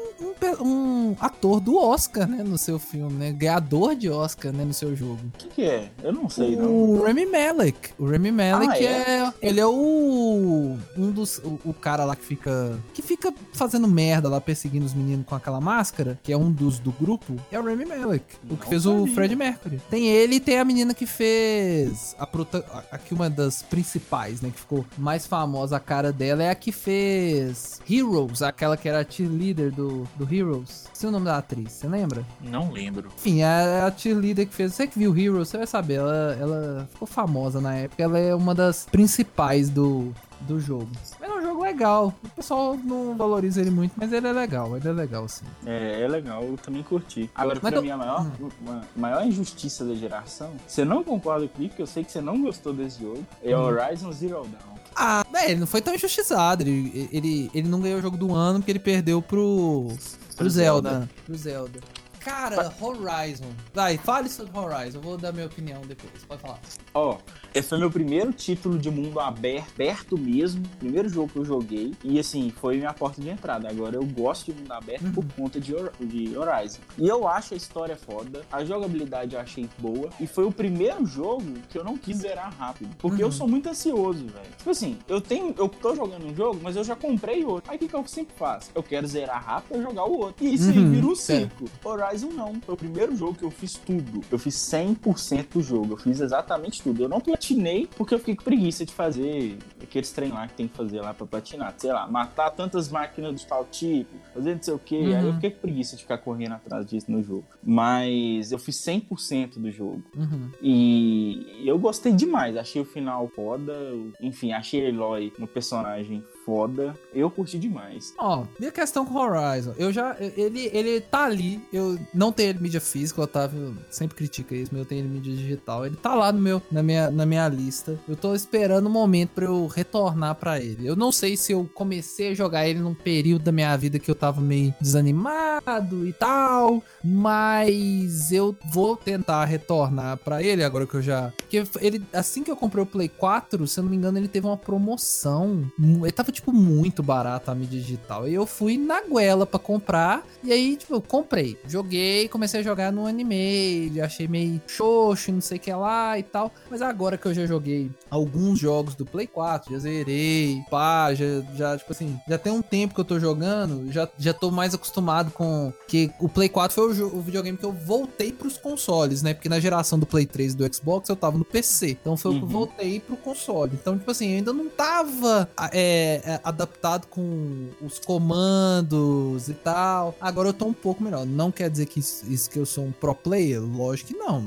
um, ator do Oscar, né, no seu filme, né? Ganhador de Oscar, né, no seu jogo. O que, que, é? Eu não sei, o não. O Remy Malek. O Remy Malek ah, é? é? Ele é o. Um dos. O, o, cara lá que fica. Que fica fazendo merda lá, perseguindo os meninos com aquela máscara, que é um dos do grupo. É o Remy Malek. Não o que fez sabia. o Fred Mercury. Tem ele e tem a menina que fez. A prota... Aqui uma das principais, né? Que ficou mais famosa a cara dela é a que fez Heroes, aquela que era a cheerleader do, do Heroes. Se o nome da atriz, você lembra? Não lembro. Enfim, é a cheerleader que fez. Você que viu Heroes, você vai saber. Ela, ela ficou famosa na época. Ela é uma das principais do, do jogo. Mas é um jogo legal. O pessoal não valoriza ele muito, mas ele é legal. Ele é legal, sim. É, é legal. Eu também curti. Agora, mas pra mim, a maior, hum. maior injustiça da geração, você não concorda comigo, porque eu sei que você não gostou desse jogo, é hum. Horizon Zero Dawn. Ah, é, ele não foi tão injustiçado. Ele, ele, ele não ganhou o jogo do ano porque ele perdeu pro, pro Zelda. Zelda. Pro Zelda. Cara, Horizon. Vai, fale sobre Horizon. Eu vou dar minha opinião depois. Pode falar. Ó, oh, esse foi meu primeiro título de mundo aberto, perto mesmo. Primeiro jogo que eu joguei. E assim, foi minha porta de entrada. Agora eu gosto de mundo aberto uhum. por conta de, de Horizon. E eu acho a história foda. A jogabilidade eu achei boa. E foi o primeiro jogo que eu não quis zerar rápido. Porque uhum. eu sou muito ansioso, velho. Tipo assim, eu tenho. Eu tô jogando um jogo, mas eu já comprei outro. Aí o que, que eu sempre faço? Eu quero zerar rápido e jogar o outro. E isso uhum. aí vira um ciclo. É. Horizon não. Foi o primeiro jogo que eu fiz tudo. Eu fiz 100% do jogo. Eu fiz exatamente tudo. Eu não platinei porque eu fiquei com preguiça de fazer aqueles treinos lá que tem que fazer lá pra platinar. Sei lá, matar tantas máquinas do tal tipo, fazer não sei o que. Uhum. Aí eu uhum. fiquei com preguiça de ficar correndo atrás disso no jogo. Mas eu fiz 100% do jogo. Uhum. E eu gostei demais. Achei o final foda. Enfim, achei Eloy no personagem foda. Eu curti demais. Ó, minha questão com Horizon, eu já. Ele, ele tá ali. Eu não tenho ele mídia física, o Otávio sempre critica isso, mas eu tenho ele mídia digital. Ele tá lá no meu, na, minha, na minha lista. Eu tô esperando o um momento pra eu retornar pra ele. Eu não sei se eu comecei a jogar ele num período da minha vida que eu tava meio desanimado e tal. Mas eu vou tentar retornar pra ele agora que eu já. Porque ele, assim que eu comprei o Play 4, se eu não me engano, ele teve uma promoção. Ele tava tipo muito barato a mídia digital. E eu fui na goela para comprar. E aí, tipo, eu comprei. Joguei, comecei a jogar no anime. Achei meio xoxo, não sei o que lá e tal. Mas agora que eu já joguei alguns jogos do Play 4, já zerei, pá, já, já tipo assim, já tem um tempo que eu tô jogando, já, já tô mais acostumado com. Que o Play 4 foi o, o videogame que eu voltei pros consoles, né? Porque na geração do Play 3 e do Xbox eu tava no PC. Então foi uhum. o que eu uhum. voltei pro console. Então, tipo assim, eu ainda não tava. É, é, adaptado com os comandos e tal. Agora eu tô um pouco melhor. Não quer dizer que isso, isso que eu sou um pro player? Lógico que não,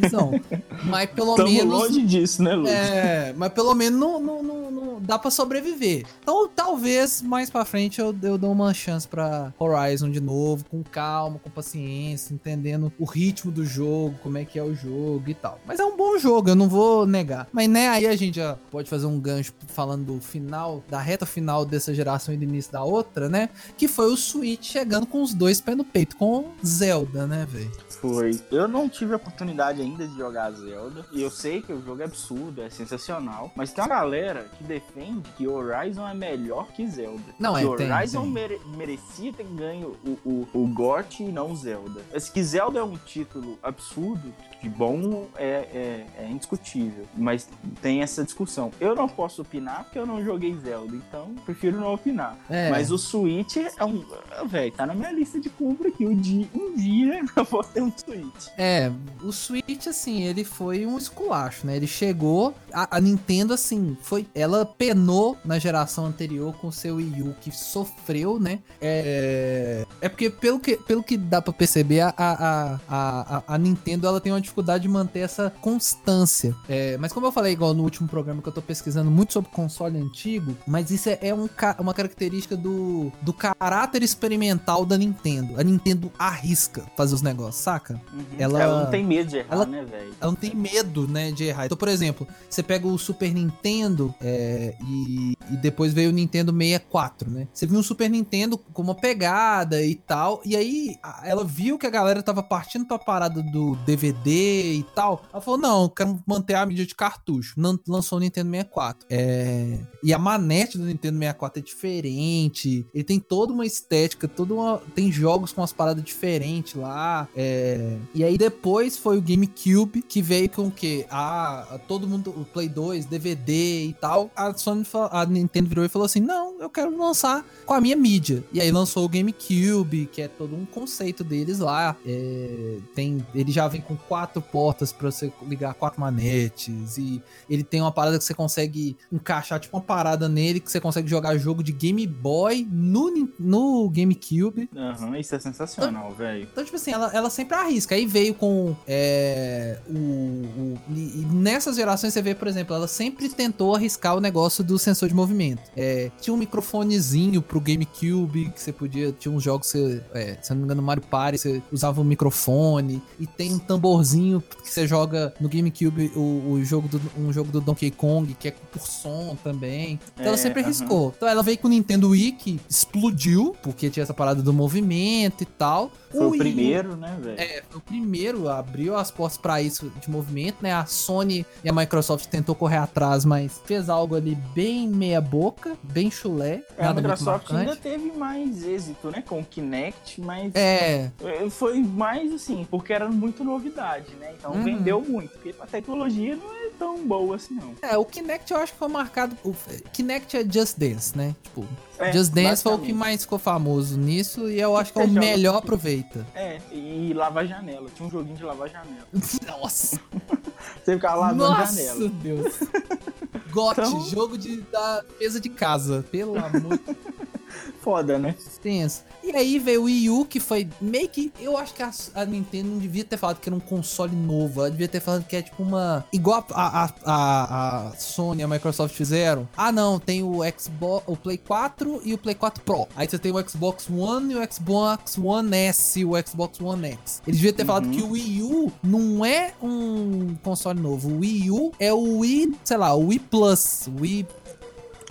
visão. [laughs] mas pelo Tamo menos. longe disso, né, Lucas? É, mas pelo menos não, não, não, não, dá pra sobreviver. Então talvez mais pra frente eu, eu dou uma chance pra Horizon de novo, com calma, com paciência, entendendo o ritmo do jogo, como é que é o jogo e tal. Mas é um bom jogo, eu não vou negar. Mas né, aí a gente já pode fazer um gancho falando do final da reta final dessa geração e do início da outra, né? Que foi o Switch chegando com os dois pés no peito, com Zelda, né, velho? Foi. Eu não tive a oportunidade ainda de jogar Zelda. E eu sei que o jogo é absurdo, é sensacional. Mas tem uma galera que defende que Horizon é melhor que Zelda. Não, que é, Horizon tem, tem. Mere merecia ter ganho o, o, o GOT e não o Zelda. Mas que Zelda é um título absurdo, de bom é, é, é, indiscutível. Mas tem essa discussão. Eu não posso opinar porque eu não joguei Zelda, então prefiro não opinar. É. Mas o Switch é um. Velho, tá na minha lista de compra aqui. Um dia, um [laughs] dia eu vou ter um Switch. É, o Switch, assim, ele foi um esculacho, né? Ele chegou. A, a Nintendo, assim, foi. Ela penou na geração anterior com o seu Wii U, que sofreu, né? É. É porque, pelo que, pelo que dá pra perceber, a, a, a, a, a Nintendo ela tem uma dificuldade de manter essa constância. É, mas como eu falei, igual no último programa que eu tô pesquisando muito sobre console antigo, mas isso é, é um, uma característica do, do caráter experimental da Nintendo. A Nintendo arrisca fazer os negócios, saca? Ela- Ela não tem medo de errar, ela- né, velho? Ela não tem medo, né, de errar. Então, por exemplo, você pega o Super Nintendo é, e, e depois veio o Nintendo 64, né? Você viu um Super Nintendo com uma pegada e tal, e aí ela viu que a galera tava partindo pra parada do DVD e tal. Ela falou: não, quero manter a mídia de cartucho. Lançou o Nintendo 64. É, e a manete do Nintendo 64 é diferente. Ele tem toda uma estética, toda uma. Tem jogos com umas paradas diferentes lá. é, e aí depois foi o GameCube que veio com o quê? Ah, todo mundo. O Play 2, DVD e tal. A Sony, a Nintendo virou e falou assim: não, eu quero lançar com a minha mídia. E aí lançou o GameCube, que é todo um conceito deles lá. É, tem, ele já vem com quatro portas pra você ligar quatro manetes. E ele tem uma parada que você consegue encaixar, tipo uma parada nele, que você consegue jogar jogo de Game Boy no, no GameCube. Aham, isso é sensacional, velho. Então, tipo assim, ela, ela sempre arrisca. Aí veio com é, o, o- e- nessas gerações você vê, por exemplo, ela sempre tentou arriscar o negócio do sensor de movimento. É, tinha um microfonezinho pro GameCube que você podia. Tinha uns jogos, que você, é, se não me engano, Mario Party, você usava um microfone. E tem um tamborzinho que você joga no GameCube o, o jogo do, um jogo do Donkey Kong, que é por som também. Então ela É, sempre aham. arriscou. Então ela veio com o Nintendo Wii, que explodiu, porque tinha essa parada do movimento e tal. Foi o U- primeiro, né, velho? É, foi o primeiro, abriu as portas pra isso de movimento, né? A Sony e a Microsoft tentou correr atrás, mas fez algo ali bem meia boca, bem chulé. É, a Microsoft ainda teve mais êxito, né, com o Kinect, mas É, é, foi mais assim, porque era muito novidade, né? Então Uhum. vendeu muito, porque a tecnologia não é tão boa assim, não. é, o Kinect eu acho que foi marcado. O Kinect é Just Dance, né? Tipo, É, Just Dance foi o que mais ficou famoso nisso e eu acho que é o Você joga- melhor aproveita. É, e lavar janela. Tinha um joguinho de lavar janela. [laughs] Nossa! [laughs] Você ficava lavando Nossa, janela. Deus! GOT, Então- jogo de, da mesa de casa, pelo amor de [laughs] Foda, né? Tenso. E aí veio o Wii U, que foi meio que. Eu acho que a, a Nintendo não devia ter falado que era um console novo. Ela devia ter falado que é tipo uma. Igual a, a, a, a Sony e a Microsoft fizeram. Ah, não, tem o Xbox, o Play 4 e o Play 4 Pro. Aí você tem o Xbox One e o Xbox One S e o Xbox One X. Eles deviam ter falado Uhum. que o Wii U não é um console novo. O Wii U é o Wii, sei lá, o Wii Plus. Wii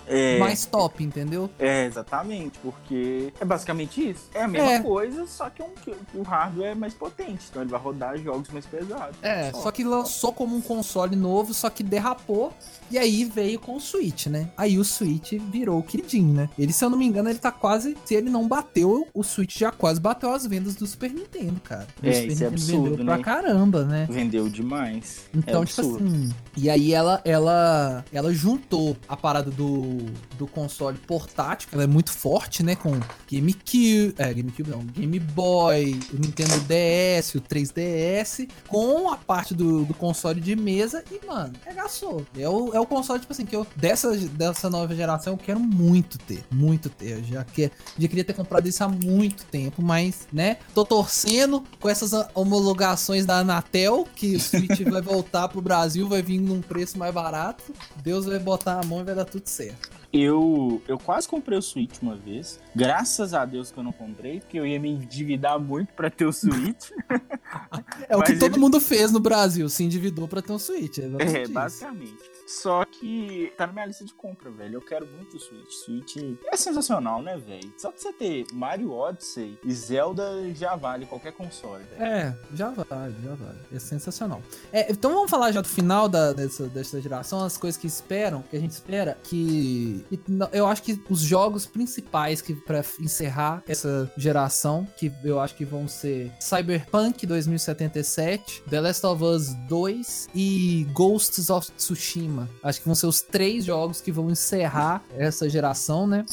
É, mais top, entendeu? é, exatamente, porque é basicamente isso. É a mesma É. coisa, só que, um, que o hardware é mais potente, então ele vai rodar jogos mais pesados. É, só que lançou como um console novo, só que derrapou. E aí veio com o Switch, né? Aí o Switch virou o queridinho, né? Ele, se eu não me engano, ele tá quase. Se ele não bateu, o Switch já quase bateu as vendas do Super Nintendo, cara. O É, Super isso é Nintendo absurdo, vendeu pra né? caramba, né? Vendeu demais. Então, é tipo absurdo. assim. E aí ela, ela, ela juntou a parada do, do console portátil, ela é muito forte, né? Com GameCube. É, GameCube não. Game Boy, o Nintendo DS, o 3DS, com a parte do, do console de mesa e, mano, regaçou. É o, é o console, tipo assim, que eu, dessa, dessa nova geração, eu quero muito ter. Muito ter. Eu já, que, já queria ter comprado isso há muito tempo, mas, né? Tô torcendo com essas homologações da Anatel, que o Switch [laughs] vai voltar pro Brasil, vai vir num preço mais barato. Deus vai botar a mão e vai dar tudo certo. Eu, eu quase comprei o Switch uma vez. Graças a Deus que eu não comprei, porque eu ia me endividar muito pra ter o Switch. [laughs] É o Mas que todo ele- mundo fez no Brasil, se endividou pra ter um Switch. É, é, basicamente. Só que tá na minha lista de compra, velho. Eu quero muito o Switch. Switch é sensacional, né, velho? Só de você ter Mario Odyssey e Zelda já vale qualquer console, velho. É, já vale, já vale. É sensacional. É, então vamos falar já do final da, dessa, dessa geração, as coisas que esperam, que a gente espera, que. Eu acho que os jogos principais que para encerrar essa geração, que eu acho que vão ser Cyberpunk 2077, The Last of Us 2 e Ghosts of Tsushima. Acho que vão ser os três jogos que vão encerrar essa geração, né?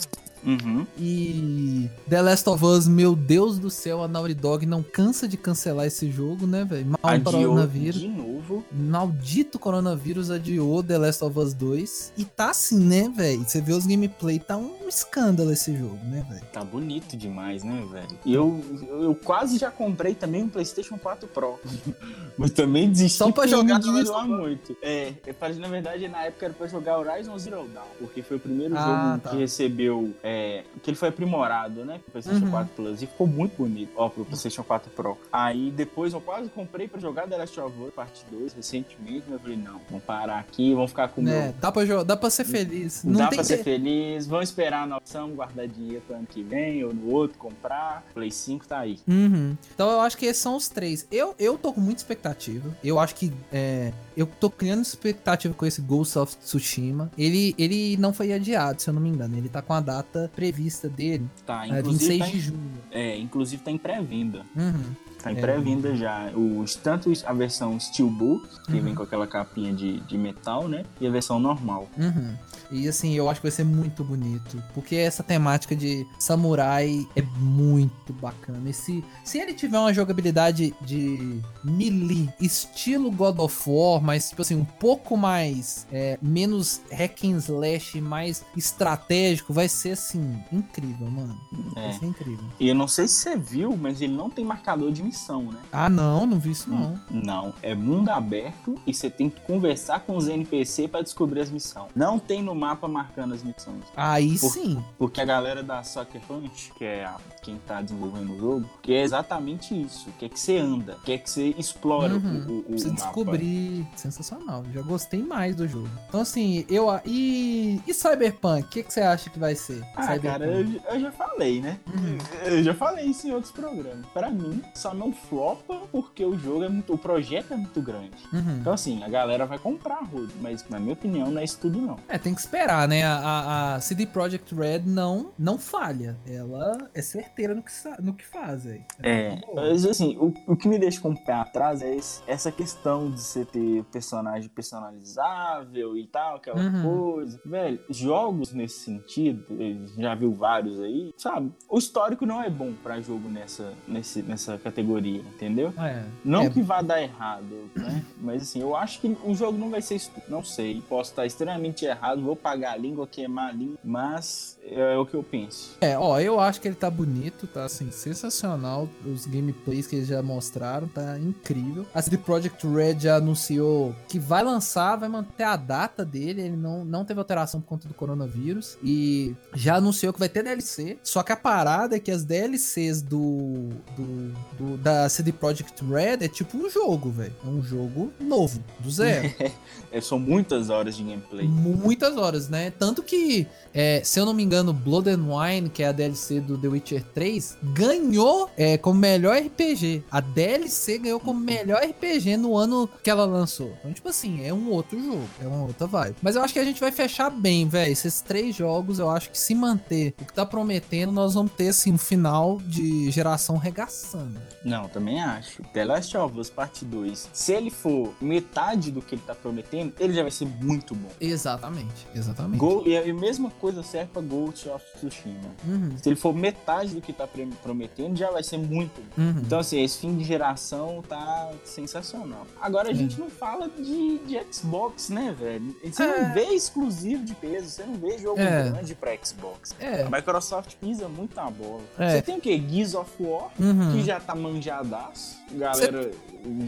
Uhum. E The Last of Us, meu Deus do céu, a Naughty Dog não cansa de cancelar esse jogo, né, velho? Mal adiou coronavírus. De novo. Maldito coronavírus adiou The Last of Us 2. E tá assim, né, velho? Você vê os gameplay, tá um escândalo esse jogo, né, velho? Tá bonito demais, né, velho? E eu, eu quase já comprei também um PlayStation 4 Pro. [laughs] Mas também desisti. Só pra jogar não lá muito. É, eu falei, na verdade, na época era pra jogar Horizon Zero Dawn, porque foi o primeiro ah, jogo tá. que recebeu. É, é, que ele foi aprimorado, né? Pro PlayStation uhum. 4 Plus. E ficou muito bonito, ó, pro PlayStation 4 Pro. Aí depois eu quase comprei pra jogar The Last of Us Parte 2 recentemente, mas eu falei, não, vamos parar aqui, vamos ficar com o é, meu... Dá pra, dá pra ser feliz. Não dá pra ser feliz, vamos esperar a noção, guardar dinheiro pro ano que vem ou no outro, comprar. Play 5 tá aí. Uhum. Então eu acho que esses são os três. Eu, eu tô com muita expectativa. Eu acho que é, eu tô criando expectativa com esse Ghost of Tsushima. Ele, ele não foi adiado, se eu não me engano. Ele tá com a data prevista dele. Tá, é, inclusive. 26 tá em, de junho. É, inclusive tá em pré-venda. Uhum. Tá em é. pré-venda já. Os, tanto a versão Steelbook, que uhum. vem com aquela capinha de, de metal, né? E a versão normal. Uhum. E assim, eu acho que vai ser muito bonito. Porque essa temática de samurai é muito bacana. E se, se ele tiver uma jogabilidade de melee, estilo God of War, mas tipo assim, um pouco mais. É, menos hack and slash, mais estratégico, vai ser assim, incrível, mano. É. Vai ser incrível. E eu não sei se você viu, mas ele não tem marcador de missão, né? Ah, não, não vi isso não. Não, é mundo aberto e você tem que conversar com os NPC para descobrir as missões. Não tem no mapa marcando as missões. Aí Por, sim. Porque a galera da Sucker Punch, que é a, quem tá desenvolvendo o jogo, que é exatamente isso. Quer que você anda, quer que você explora uhum. o, o, o mapa. descobrir. Sensacional. Já gostei mais do jogo. Então assim, eu... E, e Cyberpunk? O que, que você acha que vai ser? Ah, Cyberpunk? cara, eu, eu, já falei, né? Uhum. Eu já falei isso em outros programas. Para mim, só não flopa porque o jogo é muito... O projeto é muito grande. Uhum. Então assim, a galera vai comprar a road, mas na minha opinião não é isso tudo não. É, tem que esperar, né? A, a CD Projekt Red não, não falha. Ela é certeira no que, no que faz, aí. É, mas assim, o, o que me deixa com o pé atrás é esse, essa questão de você ter personagem personalizável e tal, aquela uhum. coisa. Velho, jogos nesse sentido, já viu vários aí, sabe? O histórico não é bom para jogo nessa, nesse, nessa categoria, entendeu? É. Não é. que vá dar errado, né? Mas assim, eu acho que o jogo não vai ser isso. Não sei, posso estar extremamente errado, vou pagar a língua, queimar a língua, mas é o que eu penso. É, ó, eu acho que ele tá bonito, tá assim, sensacional. Os gameplays que eles já mostraram, tá incrível. A CD Projekt Red já anunciou que vai lançar, vai manter a data dele, ele não, não teve alteração por conta do coronavírus. E já anunciou que vai ter DLC. Só que a parada é que as DLCs do, do, do da CD Projekt Red é tipo um jogo, velho. É um jogo novo, do zero. [laughs] é, são muitas horas de gameplay. Muitas horas, né? Tanto que, é, se eu não me engano, Blood and Wine, que é a DLC do The Witcher 3, ganhou é, como melhor RPG. A DLC ganhou como melhor RPG no ano que ela lançou. Então, tipo assim, é um outro jogo, é uma outra vibe. Mas eu acho que a gente vai fechar bem, velho. Esses três jogos, eu acho que se manter o que tá prometendo, nós vamos ter, assim, um final de geração regaçando. Não, também acho. The Last of Us Parte 2, se ele for metade do que ele tá prometendo, ele já vai ser muito bom. Exatamente, exatamente. Go e a mesma coisa serve pra Ghost of Tsushima. Uhum. Se ele for metade do que tá prometendo, já vai ser muito. Uhum. Então, assim, esse fim de geração tá sensacional. Agora, a uhum. gente não fala de, de Xbox, né, velho? Você é... não vê exclusivo de peso, você não vê jogo é. grande pra Xbox. É. A Microsoft pisa muito na bola. É. Você tem o quê? Gears of War, uhum. que já tá enjadaço. Galera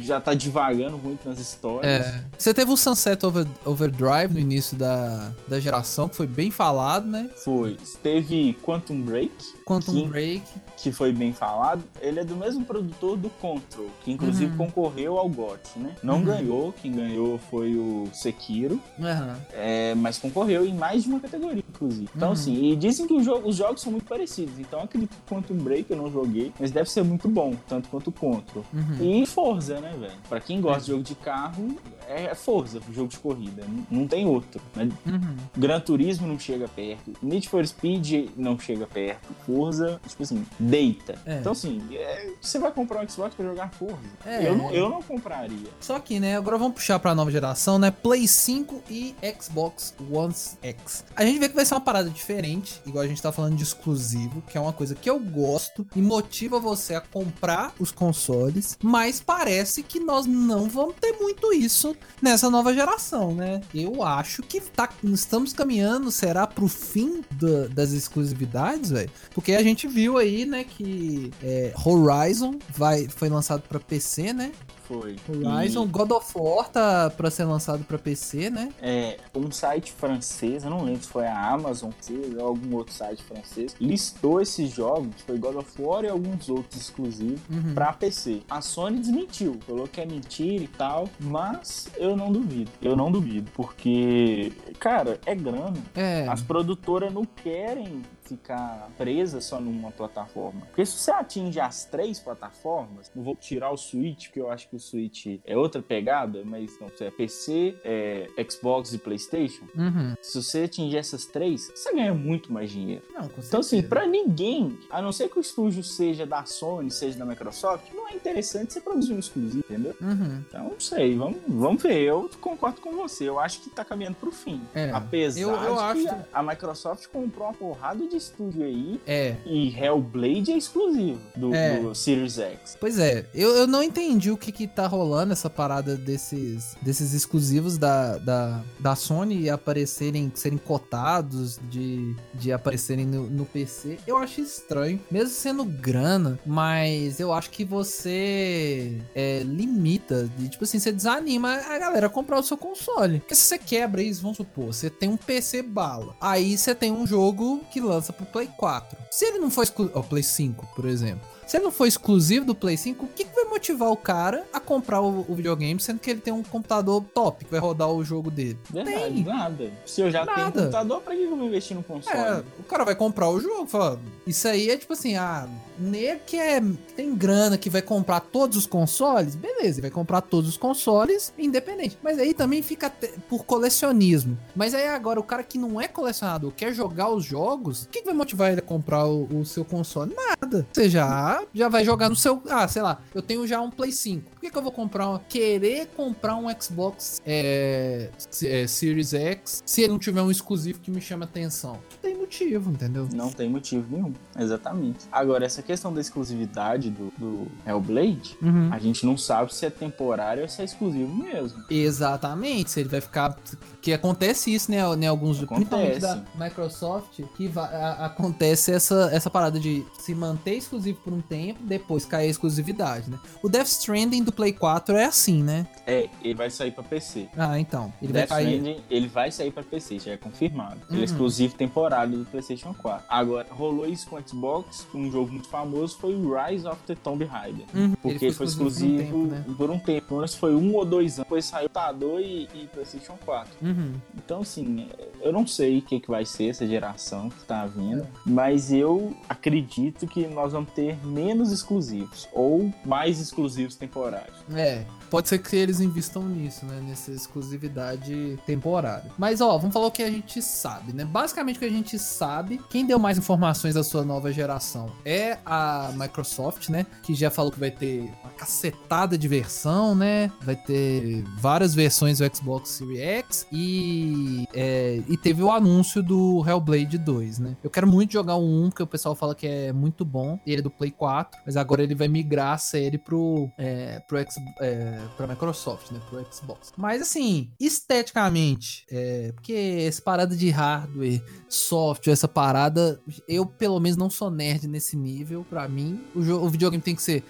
já tá divagando muito nas histórias. É. Você teve o Sunset Over, Overdrive no início da, da geração, que foi bem falado, né? Foi. Teve Quantum Break. Quantum que, Break. Que foi bem falado. Ele é do mesmo produtor do Control, que inclusive uhum. concorreu ao GOT, né? Não uhum. ganhou, quem ganhou foi o Sekiro. Uhum. É, mas concorreu em mais de uma categoria, inclusive. Então, uhum. assim, e dizem que jogo, os jogos são muito parecidos. Então, acredito que Quantum Break eu não joguei, mas deve ser muito bom, tanto quanto o Control. Uhum. E Forza, né, velho? Pra quem gosta de jogo de carro, é Forza, jogo de corrida. Não tem outro. Né? Uhum. Gran Turismo não chega perto. Need for Speed não chega perto. Forza, tipo assim, deita. É. Então, assim, é, você vai comprar um Xbox pra jogar Forza. É. Eu, não, eu não compraria. Só que, né, agora vamos puxar pra nova geração, né? Play 5 e Xbox One X. A gente vê que vai ser uma parada diferente, igual a gente tá falando de exclusivo, que é uma coisa que eu gosto e motiva você a comprar os consoles, mas parece que nós não vamos ter muito isso nessa nova geração, né? Eu acho que tá, estamos caminhando, será pro fim do, das exclusividades, velho? Porque a gente viu aí, né, que é, Horizon vai, foi lançado para PC, né? Foi. Horizon, e... God of War tá pra ser lançado pra PC, né? É, um site francês, eu não lembro se foi a Amazon ou algum outro site francês, listou esses jogos, foi God of War e alguns outros exclusivos, uhum. pra PC. A Sony desmentiu, falou que é mentira e tal, mas eu não duvido. Eu não duvido, porque, cara, é grana. É. As produtoras não querem ficar presa só numa plataforma. Porque se você atinge as três plataformas, não vou tirar o Switch, porque eu acho que o Switch é outra pegada, mas não, você é PC, é Xbox e PlayStation. Uhum. Se você atingir essas três, você ganha muito mais dinheiro. Não, então, assim, pra ninguém, a não ser que o estúdio seja da Sony, seja da Microsoft, não é interessante você produzir um exclusivo, entendeu? Uhum. Então, não sei, vamos, vamos ver. Eu concordo com você. Eu acho que tá caminhando pro fim. É. Apesar eu, eu de acho que a Microsoft comprou uma porrada de estúdio aí. É. E Hellblade é exclusivo do, é. do Series X. Pois é, eu, eu não entendi o que que tá rolando essa parada desses, desses exclusivos da, da, da Sony aparecerem, serem cotados, de, de aparecerem no, no PC. Eu acho estranho, mesmo sendo grana, mas eu acho que você é, limita, de, tipo assim, você desanima a galera a comprar o seu console. Porque se você quebra isso, vamos supor, você tem um PC bala, aí você tem um jogo que lança pro Play 4. Se ele não for exclusivo. Oh, Play 5, por exemplo. Se ele não for exclusivo do Play 5, o que, que vai motivar o cara a comprar o, o, videogame, sendo que ele tem um computador top que vai rodar o jogo dele? Verdade, tem. nada. Se eu já nada. tenho um computador, pra que eu vou investir no console? É, o cara vai comprar o jogo, fala, isso aí é tipo assim, ah, nego que é, tem grana que vai comprar todos os consoles, beleza, vai comprar todos os consoles independente. Mas aí também fica por colecionismo. Mas aí agora o cara que não é colecionador, quer jogar os jogos, o que, que vai motivar ele a comprar o, o seu console? Nada. Ou seja, já vai jogar no seu. Ah, sei lá, eu tenho já um Play 5. Por que, que eu vou comprar uma, querer comprar um Xbox é, é, Series X se ele não tiver um exclusivo que me chame atenção? Não tem motivo, entendeu? Não tem motivo nenhum, exatamente. Agora, essa questão da exclusividade do, do Hellblade, uhum. a gente não sabe se é temporário ou se é exclusivo mesmo. Exatamente, se ele vai ficar. Que acontece isso, né? Em alguns acontece. da Microsoft, que vai, a, acontece essa, essa parada de se manter exclusivo por um tempo, depois cair a exclusividade, né? O Death Stranding do Play 4 é assim, né? É, ele vai sair pra PC. Ah, então. Ele Death vai cair... Stranding, ele vai sair pra PC, já é confirmado. Uhum. Ele é uhum. exclusivo temporário do PlayStation 4. Agora, rolou isso com o Xbox, um jogo muito famoso foi o Rise of the Tomb Raider. Uhum. Porque ele foi, exclusivo, por um tempo, né? por um tempo. Foi um ou dois anos, depois saiu Tador e, e PlayStation 4. Uhum. Então, assim, eu não sei o que, que vai ser essa geração que tá vindo, mas eu acredito que nós vamos ter menos exclusivos ou mais exclusivos temporários. É, pode ser que eles investam nisso, né? Nessa exclusividade temporária. Mas, ó, vamos falar o que a gente sabe, né? Basicamente o que a gente sabe, quem deu mais informações da sua nova geração é a Microsoft, né? Que já falou que vai ter uma cacetada de versão, né? Vai ter várias versões do Xbox Series X e, é, e teve o anúncio do Hellblade 2, né? Eu quero muito jogar o 1, porque o pessoal fala que é muito bom. Ele é do Play 4, mas agora ele vai migrar a série pro, é, pro X, é, pra Microsoft, né? Pro Xbox. Mas assim, esteticamente, é, porque essa parada de hardware, software, essa parada, eu pelo menos não sou nerd nesse nível. Pra mim, o, o videogame tem que ser.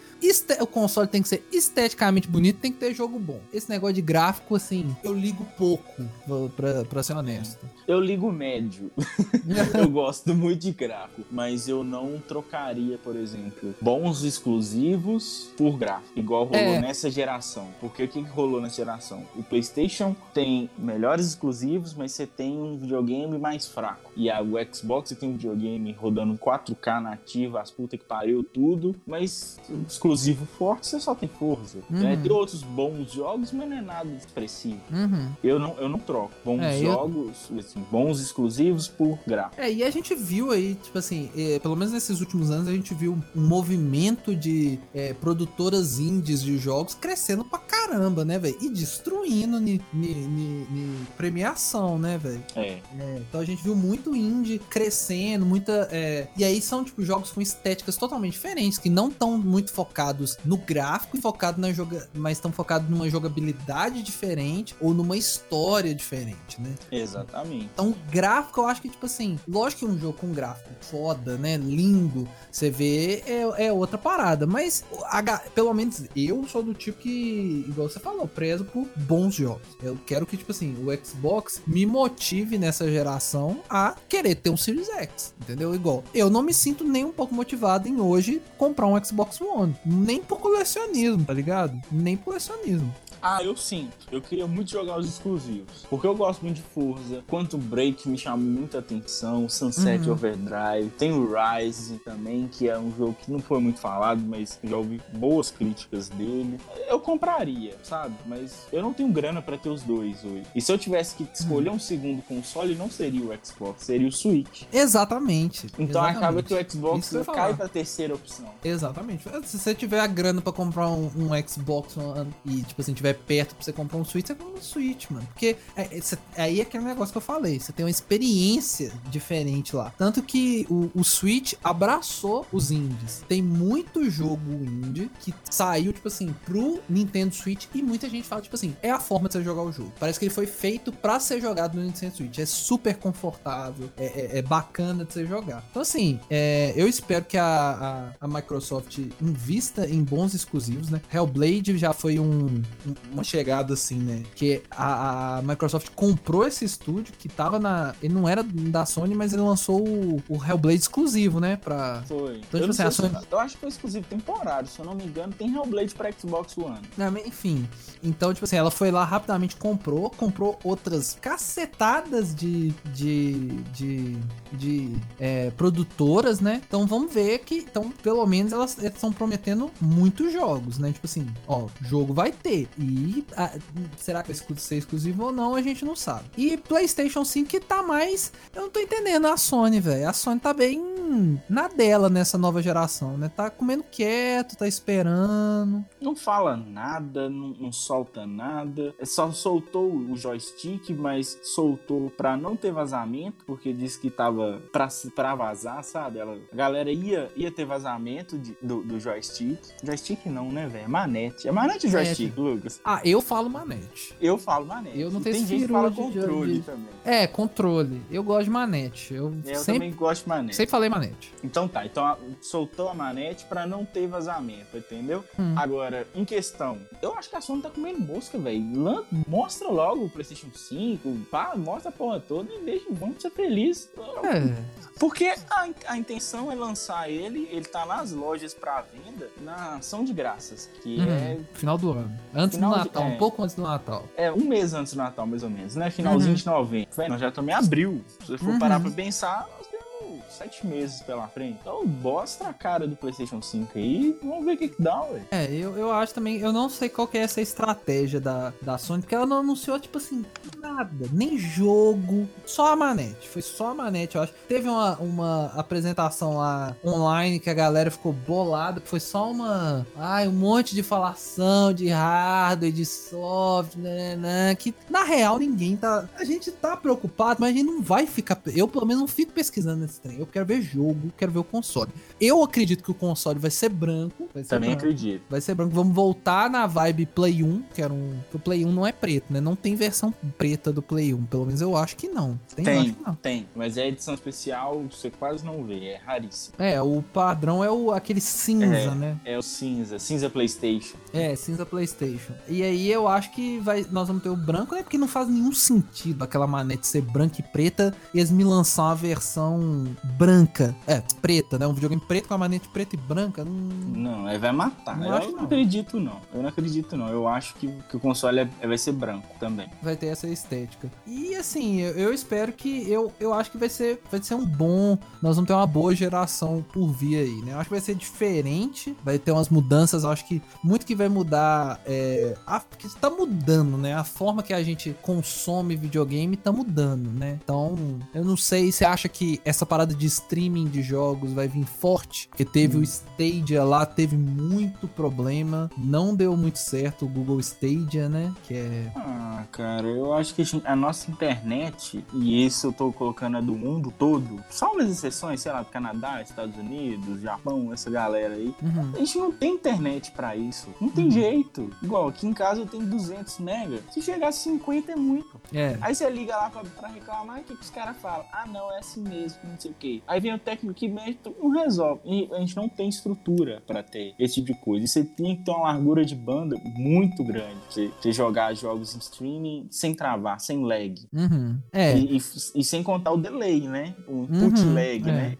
O console tem que ser esteticamente bonito, tem que ter jogo bom. Esse negócio de gráfico, assim, eu ligo pouco, pra, pra ser honesto. Eu ligo médio. [laughs] eu gosto muito de gráfico, mas eu não trocaria, por exemplo, bons exclusivos por gráfico, igual rolou é. nessa geração. Porque o que rolou nessa geração? O PlayStation tem melhores exclusivos, mas você tem um videogame mais fraco. E a, o Xbox tem um videogame rodando 4K nativo, as putas que pariu tudo, mas exclusivo forte você só tem Forza. Uhum. Né? Tem outros bons jogos, mas não é nada expressivo. Uhum. Eu, não, eu não troco bons é, jogos, eu... assim, bons exclusivos por gráfico. É, e a gente viu aí, tipo assim, é, pelo menos nesses últimos anos, a gente viu um movimento de é, produtoras indies de jogos crescendo pra caramba, né, velho? E destruindo ni, ni, ni, premiação, né, velho? É. é. Então a gente viu muito indie crescendo, muita. É, e aí são, tipo, jogos com estéticas totalmente diferentes, que não estão muito focados no gráfico focado na joga... mas estão focados numa jogabilidade diferente ou numa história diferente, né? Exatamente. Então, gráfico, eu acho que, tipo assim, lógico que um jogo com gráfico foda, né? Lindo, você vê, é, é outra parada. Mas, a, pelo menos, eu sou do tipo que, igual você falou, preso por bons jogos. Eu quero que, tipo assim, o Xbox me motive nessa geração a querer ter um Series X, entendeu? Igual, eu não me sinto nem um pouco motivado em hoje comprar um Xbox One. Nem por colecionismo, tá ligado? Nem por colecionismo. Ah, eu sinto. Eu queria muito jogar os exclusivos. Porque eu gosto muito de Forza. Quanto Break me chamou muita atenção. Sunset uhum. Overdrive. Tem o Rise também, que é um jogo que não foi muito falado, mas já ouvi boas críticas dele. Eu compraria, sabe? Mas eu não tenho grana para ter os dois hoje. E se eu tivesse que escolher uhum. um segundo console, não seria o Xbox, seria o Switch. Exatamente. Então Exatamente. acaba que o Xbox cai pra terceira opção. Exatamente. Se você tiver a grana para comprar um, um Xbox One e, tipo assim, tiver perto pra você comprar um Switch, você compra um Switch, mano. Porque é, é, é, aí é aquele negócio que eu falei, você tem uma experiência diferente lá. Tanto que o, o Switch abraçou os indies. Tem muito jogo indie que saiu, tipo assim, pro Nintendo Switch e muita gente fala, tipo assim, é a forma de você jogar o jogo. Parece que ele foi feito para ser jogado no Nintendo Switch. É super confortável, é, é, é bacana de você jogar. Então, assim, é, eu espero que a, a, a, Microsoft invista em bons exclusivos, né? Hellblade já foi um, um uma chegada assim, né? Que a, a, Microsoft comprou esse estúdio que tava na. Ele não era da Sony, mas ele lançou o, o Hellblade exclusivo, né? Pra... Foi. Então, eu, tipo assim, Sony... eu acho que foi exclusivo temporário, se eu não me engano, tem Hellblade pra Xbox One. Não, enfim. Então, tipo assim, ela foi lá rapidamente, comprou, comprou outras cacetadas de. de. de. de é, produtoras, né? Então vamos ver que. Então, pelo menos elas estão prometendo muitos jogos, né? Tipo assim, ó, jogo vai ter. E será que vai ser exclusivo ou não, a gente não sabe. E PlayStation 5 que tá mais. Eu não tô entendendo a Sony, velho. A Sony tá bem na dela nessa nova geração, né? Tá comendo quieto, tá esperando. Não fala nada, não, não solta nada. É só soltou o joystick, mas soltou pra não ter vazamento, porque disse que tava pra, pra vazar, sabe? Ela, a galera ia, ia ter vazamento de, do, do joystick. Joystick não, né, velho? É manete. É manete ou joystick, Lucas? Ah, eu falo manete. Eu falo manete. Eu não tenho Tem gente que fala controle de... também. É, controle. Eu gosto de manete. Eu, eu sempre... também gosto de manete. Sempre falei manete. Então tá, então soltou a manete pra não ter vazamento, entendeu? Hum. Agora, em questão, eu acho que a Sony tá comendo mosca, velho. Mostra logo o PlayStation 5, pá, mostra a porra toda e deixa, vamos ser felizes. É. Porque a, a intenção é lançar ele, ele tá nas lojas pra venda na ação de graças, que uhum. é. Final do ano. Antes do Natal, de, é, um pouco antes do Natal. É, um mês antes do Natal, mais ou menos, né? Finalzinho uhum. de novembro. Nós já estamos em abril. Se você for uhum. parar pra pensar, sete meses pela frente. Então mostra a cara do PlayStation 5 aí, vamos ver o que, que dá, ué. É, eu, eu acho também, eu não sei qual que é essa estratégia da, da Sony, porque ela não anunciou, tipo assim, nada, nem jogo, só a manete. Foi só a manete, eu acho. Teve uma, uma apresentação lá online que a galera ficou bolada, que foi só uma. Ai, um monte de falação de hardware, de software, né, né, que na real ninguém tá. A gente tá preocupado, mas a gente não vai ficar. Eu, pelo menos, não fico pesquisando nesse trem. Eu quero ver jogo, quero ver o console. Eu acredito que o console vai ser branco. Vai ser Também branco. acredito. Vai ser branco. Vamos voltar na vibe Play 1, que era um. O Play 1 não é preto, né? Não tem versão preta do Play 1. Pelo menos eu acho que não. Tem, Tem, que não. tem. Mas é edição especial, você quase não vê, é raríssimo. É, o padrão é o, aquele cinza, É. né? É o cinza, cinza PlayStation. É, cinza PlayStation. E aí eu acho que vai, nós vamos ter o branco, né? Porque não faz nenhum sentido aquela manete ser branca e preta e eles me lançar uma versão branca. É, preta, né? Um videogame preto com a manete preta e branca. Não... Não, aí vai matar. Não eu acho, não não. acredito, não. Eu não acredito, não. Eu acho que, que o console é- vai ser branco também. vai ter essa estética. E assim, eu, eu espero que eu, eu acho que vai ser vai ser um bom, nós vamos ter uma boa geração por vir aí, né? Eu acho que vai ser diferente, vai ter umas mudanças, eu acho que muito que vai mudar é a, que tá mudando, né? A forma que a gente consome videogame tá mudando, né? Então, eu não sei se acha que essa parada de streaming de jogos vai vir forte, porque teve o Stadia lá, teve muito problema, não deu muito certo o Google Stadia, né? Que é Ah, cara, eu acho que a nossa internet, e isso eu tô colocando a do mundo todo, só umas exceções, sei lá, do Canadá, Estados Unidos, Japão, essa galera aí. Uhum. A gente não tem internet pra isso. Não tem jeito. Igual, aqui em casa eu tenho 200 mega. Se chegar a 50 é muito. É. Aí você liga lá pra, pra reclamar, o que, que os caras falam? Ah, não, é assim mesmo, não sei o quê. Aí vem o técnico que mexe, não resolve. E a gente não tem estrutura pra ter esse tipo de coisa. E você tem que ter uma largura de banda muito grande. Você, você jogar jogos em streaming sem travar, sem lag. Uhum. É. E, e- e sem contar o delay, né? O input Uhum, lag, é. né?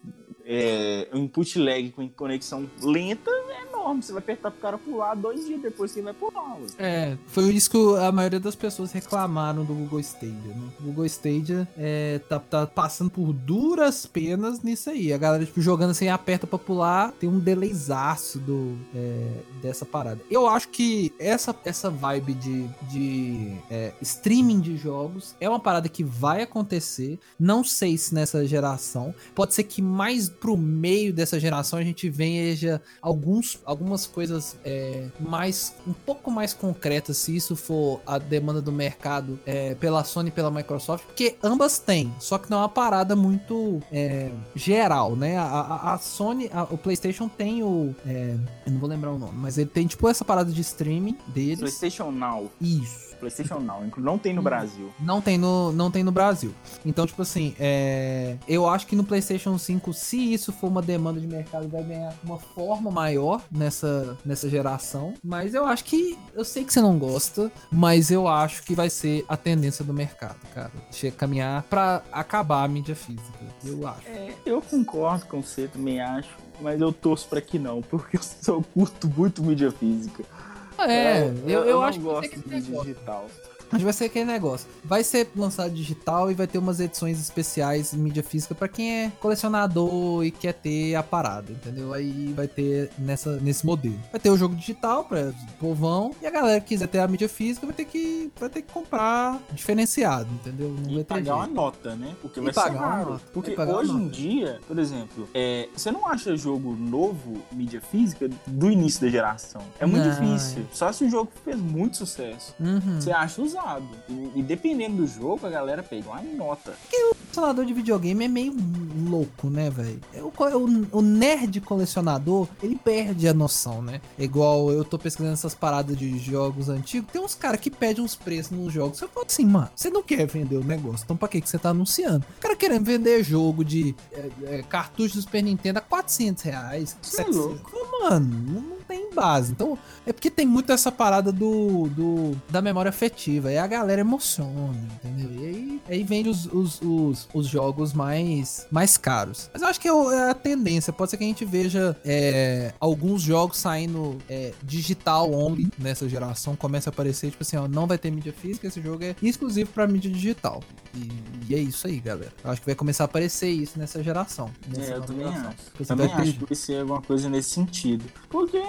É, o input lag com conexão lenta é enorme. Você vai apertar pro cara pular dois dias depois que ele vai pular. É, foi isso que a maioria das pessoas reclamaram do Google Stadia, né? O Google Stadia é, tá, tá passando por duras penas nisso aí. A galera, tipo, jogando assim, aperta pra pular, tem um delayzaço do, é, dessa parada. Eu acho que essa, essa vibe de, de é, streaming de jogos é uma parada que vai acontecer. Não sei se nessa geração. Pode ser que mais pro meio dessa geração a gente veja alguns, algumas coisas é, mais um pouco mais concretas se isso for a demanda do mercado é, pela Sony e pela Microsoft, porque ambas têm, só que não é uma parada muito é, geral, né? A, a- a Sony, a- o PlayStation tem o, é, eu não vou lembrar o nome, mas ele tem tipo essa parada de streaming deles. PlayStation Now. Isso. PlayStation Now. Não tem no Hum. Brasil. Não tem no, não tem no Brasil. Então, tipo assim, é, eu acho que no PlayStation 5, se isso for uma demanda de mercado, vai ganhar uma forma maior nessa, nessa geração. Mas eu acho que. Eu sei que você não gosta, mas eu acho que vai ser a tendência do mercado, cara. Chega caminhar pra acabar a mídia física. Eu acho. É, eu concordo com você, também acho. Mas eu torço pra que não, [laughs] porque eu só curto muito mídia física. É, eu, eu, não acho que gosto de digital. Mas vai ser aquele negócio. Vai ser lançado digital e vai ter umas edições especiais em mídia física pra quem é colecionador e quer ter a parada, entendeu? Aí vai ter nessa, nesse modelo. Vai ter o jogo digital pra povão e a galera que quiser ter a mídia física vai ter que, vai ter que comprar diferenciado, entendeu? Não E vai ter pagar uma nota, né? Porque E vai ser pagar uma raro. Porque hoje em dia, por exemplo, é, você não acha jogo novo, mídia física, do início da geração. É muito Não, difícil. Só se o jogo fez muito sucesso. Uhum. Você acha usado. E, e dependendo do jogo, a galera pega uma nota. colecionador de videogame é meio louco, né, velho? O, co- o, o nerd colecionador, ele perde a noção, né? É Igual eu tô pesquisando essas paradas de jogos antigos, tem uns caras que pedem uns preços nos jogos. Você fala assim, mano, você não quer vender o negócio, então pra que, que você tá anunciando? O cara querendo vender jogo de é, é, cartucho do Super Nintendo a 400 reais, Você é 700. louco. Mano, não tem base. Então, é porque tem muito essa parada do, do da memória afetiva. E a galera emociona, entendeu? E aí, aí vem os, os, os, os jogos mais, mais caros. Mas eu acho que é, é a tendência. Pode ser que a gente veja é, alguns jogos saindo é, digital only nessa geração. Começa a aparecer, tipo assim, ó, não vai ter mídia física, esse jogo é exclusivo pra mídia digital. E, e é isso aí, galera. Eu acho que vai começar a aparecer isso nessa geração. Nessa é, eu também geração. acho. Também acho que vai ser alguma coisa nesse sentido. Porque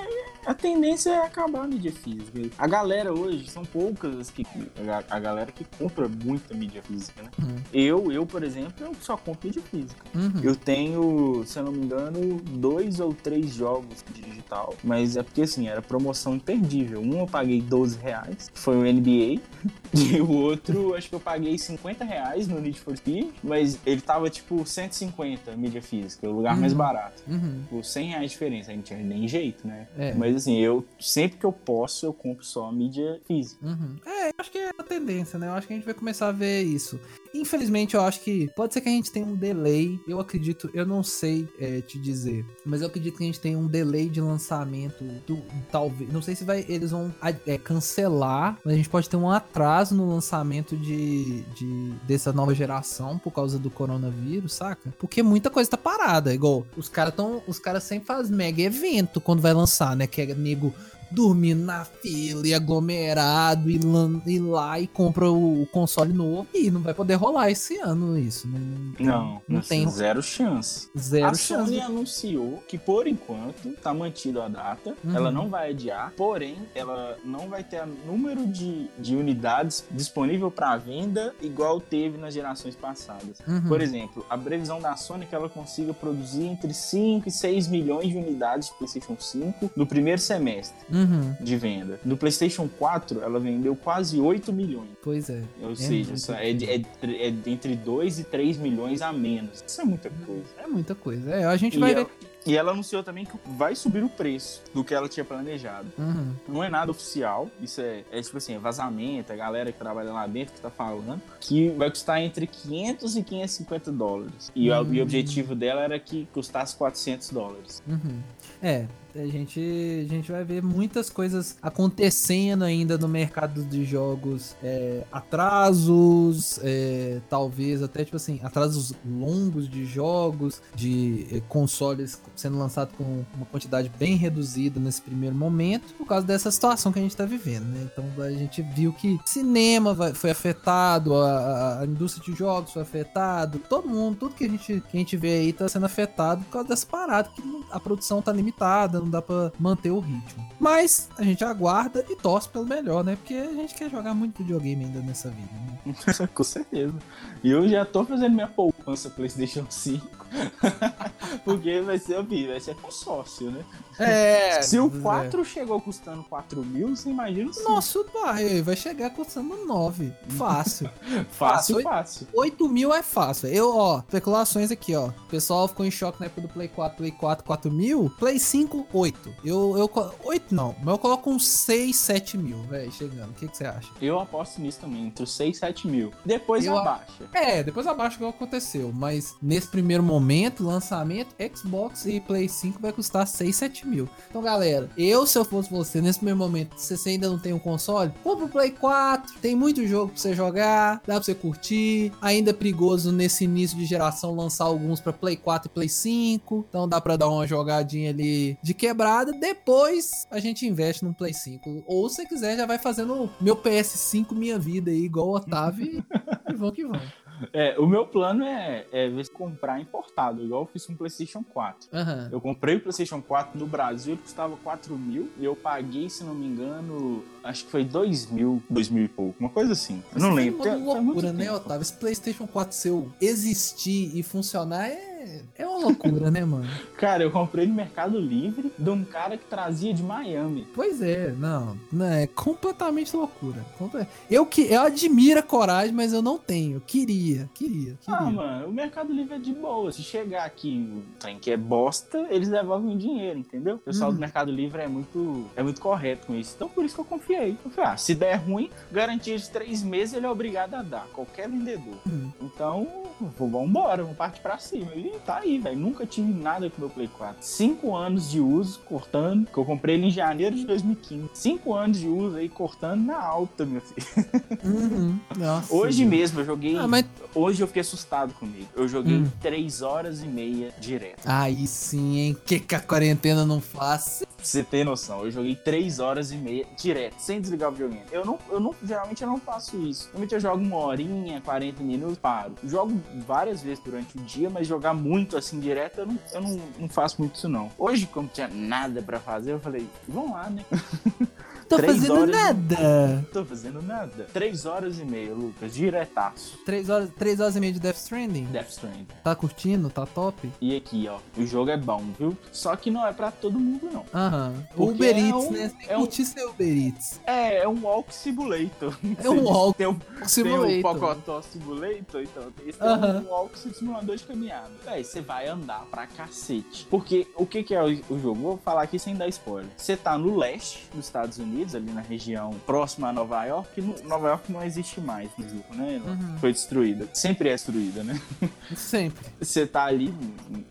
a tendência é acabar a mídia física. A galera hoje, são poucas as que. A, a galera que compra muita mídia física, né? Uhum. Eu, eu, por exemplo, eu só compro mídia física. Uhum. Eu tenho, se eu não me engano, dois ou três jogos digital. Mas é porque assim, era promoção imperdível. Um eu paguei 12 reais, que foi o NBA. [laughs] E o outro, acho que eu paguei 50 reais no Need for Speed, mas ele tava tipo 150 mídia física, o lugar uhum. mais barato. Uhum. Por 100 reais de diferença, aí não tinha nem jeito, né? É. Mas assim, eu sempre que eu posso, eu compro só mídia física. Uhum. É, acho que é a tendência, né? Eu acho que a gente vai começar a ver isso. Infelizmente, eu acho que pode ser que a gente tenha um delay. Eu acredito, eu não sei é, te dizer, mas eu acredito que a gente tem um delay de lançamento. Do, talvez, não sei se vai, eles vão é, cancelar, mas a gente pode ter um atraso no lançamento de, de dessa nova geração por causa do coronavírus, saca? Porque muita coisa tá parada. Igual os caras tão, os caras sempre fazem mega evento quando vai lançar, né? Que é nego dormindo na fila e aglomerado e, ir lá e compra o, console novo e não vai poder rolar esse ano isso. Não, não, não tem zero chance. Zero a chance. Sony anunciou que por enquanto tá mantido a data, uhum. ela não vai adiar, porém ela não vai ter número de, de unidades disponível para venda igual teve nas gerações passadas. Uhum. Por exemplo, a previsão da Sony é que ela consiga produzir entre 5 e 6 milhões de unidades de PlayStation 5 no primeiro semestre uhum. De venda. No PlayStation 4, ela vendeu quase 8 milhões. Pois é. Ou é seja, é, é, é, entre 2 e 3 milhões a menos. Isso é muita coisa. É muita coisa. É, a gente e vai ver. E ela anunciou também que vai subir o preço do que ela tinha planejado. Uhum. Não é nada oficial, isso é, é tipo assim, é vazamento, a galera que trabalha lá dentro que tá falando, que vai custar entre 500 e 550 dólares. E, uhum. o objetivo dela era que custasse 400 dólares. Uhum. É, a gente, a gente vai ver muitas coisas acontecendo ainda no mercado de jogos. É, atrasos, é, talvez até tipo assim, atrasos longos de jogos, de é, consoles sendo lançados com uma quantidade bem reduzida nesse primeiro momento, por causa dessa situação que a gente está vivendo, né? Então a gente viu que cinema vai, foi afetado, a, a, indústria de jogos foi afetado, todo mundo, tudo que a gente, que a gente vê aí tá sendo afetado por causa dessa parada, que a produção tá limitada, não dá para manter o ritmo. Mas a gente aguarda e torce pelo melhor, né? Porque a gente quer jogar muito videogame ainda nessa vida, né? [laughs] Com certeza. E eu já tô fazendo minha poupança PlayStation 5. [laughs] Porque vai ser, vai ser consórcio, né? É. [laughs] Se o 4 é. chegou custando 4 mil, você imagina o Nossa, vai, vai chegar custando 9. [laughs] Fácil. fácil, fácil. 8 mil é fácil. Eu, ó, especulações aqui, ó. O pessoal ficou em choque na época do Play 4, Play 4, 4 mil. Play 5, 8. Eu, eu, 8 não, mas eu coloco uns 6, 7 mil, velho, chegando. O que, que você acha? Eu aposto nisso também, entre os 6 e 7 mil. Depois eu abaixa. É, depois abaixa o que aconteceu. Mas nesse primeiro momento, lançamento, Xbox e Play 5 vai custar 6, 7 mil. Então, galera, eu, se eu fosse você, nesse primeiro momento, se você ainda não tem um console, compra o Play 4, tem muito jogo pra você jogar, dá pra você curtir. Ainda é perigoso nesse início de geração lançar alguns pra Play 4 e Play 5. Então dá pra dar uma jogadinha ali de quebrada. Depois a gente investe no Play 5. Ou se quiser, já vai fazendo meu PS5 minha vida aí, igual o Otávio. e [laughs] vão que vão. É, o meu plano é, é ver se comprar importado, igual eu fiz com o PlayStation 4. Uhum. Eu comprei o PlayStation 4 no Brasil, ele custava 4 mil e eu paguei, se não me engano, acho que foi 2 mil, 2 mil e pouco, uma coisa assim. Eu não lembro. É uma loucura, né, Otávio? Esse PlayStation 4 seu existir e funcionar é é, uma loucura, né, mano? [laughs] Cara, eu comprei no Mercado Livre de um cara que trazia de Miami. Pois é, não, não é completamente loucura. Eu que eu admiro a coragem, mas eu não tenho. Queria, queria, queria. Ah, mano, o Mercado Livre é de boa. Se chegar aqui um trem que é bosta, eles devolvem o dinheiro, entendeu? O pessoal hum. do Mercado Livre é muito, é muito correto com isso. Então por isso que eu confiei. Eu falei, ah, se der ruim, garantia de três meses ele é obrigado a dar, qualquer vendedor. Hum. Então, vamos embora, vamos partir pra cima. E tá aí, velho. Nunca tive nada com meu Play 4. Cinco anos de uso, cortando, que eu comprei ele em janeiro de 2015. Cinco anos de uso aí, cortando na alta, meu filho. Uhum. [laughs] Nossa, Hoje Deus. mesmo eu joguei. Ah, mas- Hoje eu fiquei assustado comigo. Eu joguei Hum. três horas e meia direto. Aí sim, hein? Que que a quarentena não faz? Pra você ter noção, eu joguei 3 horas e meia direto, sem desligar o videogame. Eu não, eu não, geralmente eu não faço isso. Normalmente eu jogo uma horinha, 40 minutos, paro. Jogo várias vezes durante o dia, mas jogar muito assim direto, eu não, eu não, não faço muito isso não. Hoje, como tinha nada pra fazer, eu falei, vamos lá, né? [laughs] Tô Três fazendo horas- nada. Não tô fazendo nada. 3 horas e meia, Lucas, diretaço. Três horas, três horas e meia de Death Stranding. Death Stranding. Tá curtindo? Tá top? E aqui, ó, o jogo é bom, viu? Só que não é pra todo mundo, não. Aham. Porque Uber é Eats, um- né? Tem é um- curtir seu Uber Eats. É, é um Walk Simulator. É um [laughs] Walk Tem um Simulator. Tem o Pocotó Simulator, então esse é Aham. um walk simulador de caminhada. Véi, você vai andar pra cacete. Porque o que, que é o, o jogo? Vou falar aqui sem dar spoiler. Você tá no leste dos Estados Unidos, ali na região próxima a Nova York. No- Nova York não existe mais no jogo, né? Uhum. Foi destruída. Sempre é destruída, né? [laughs] Sempre. Você tá ali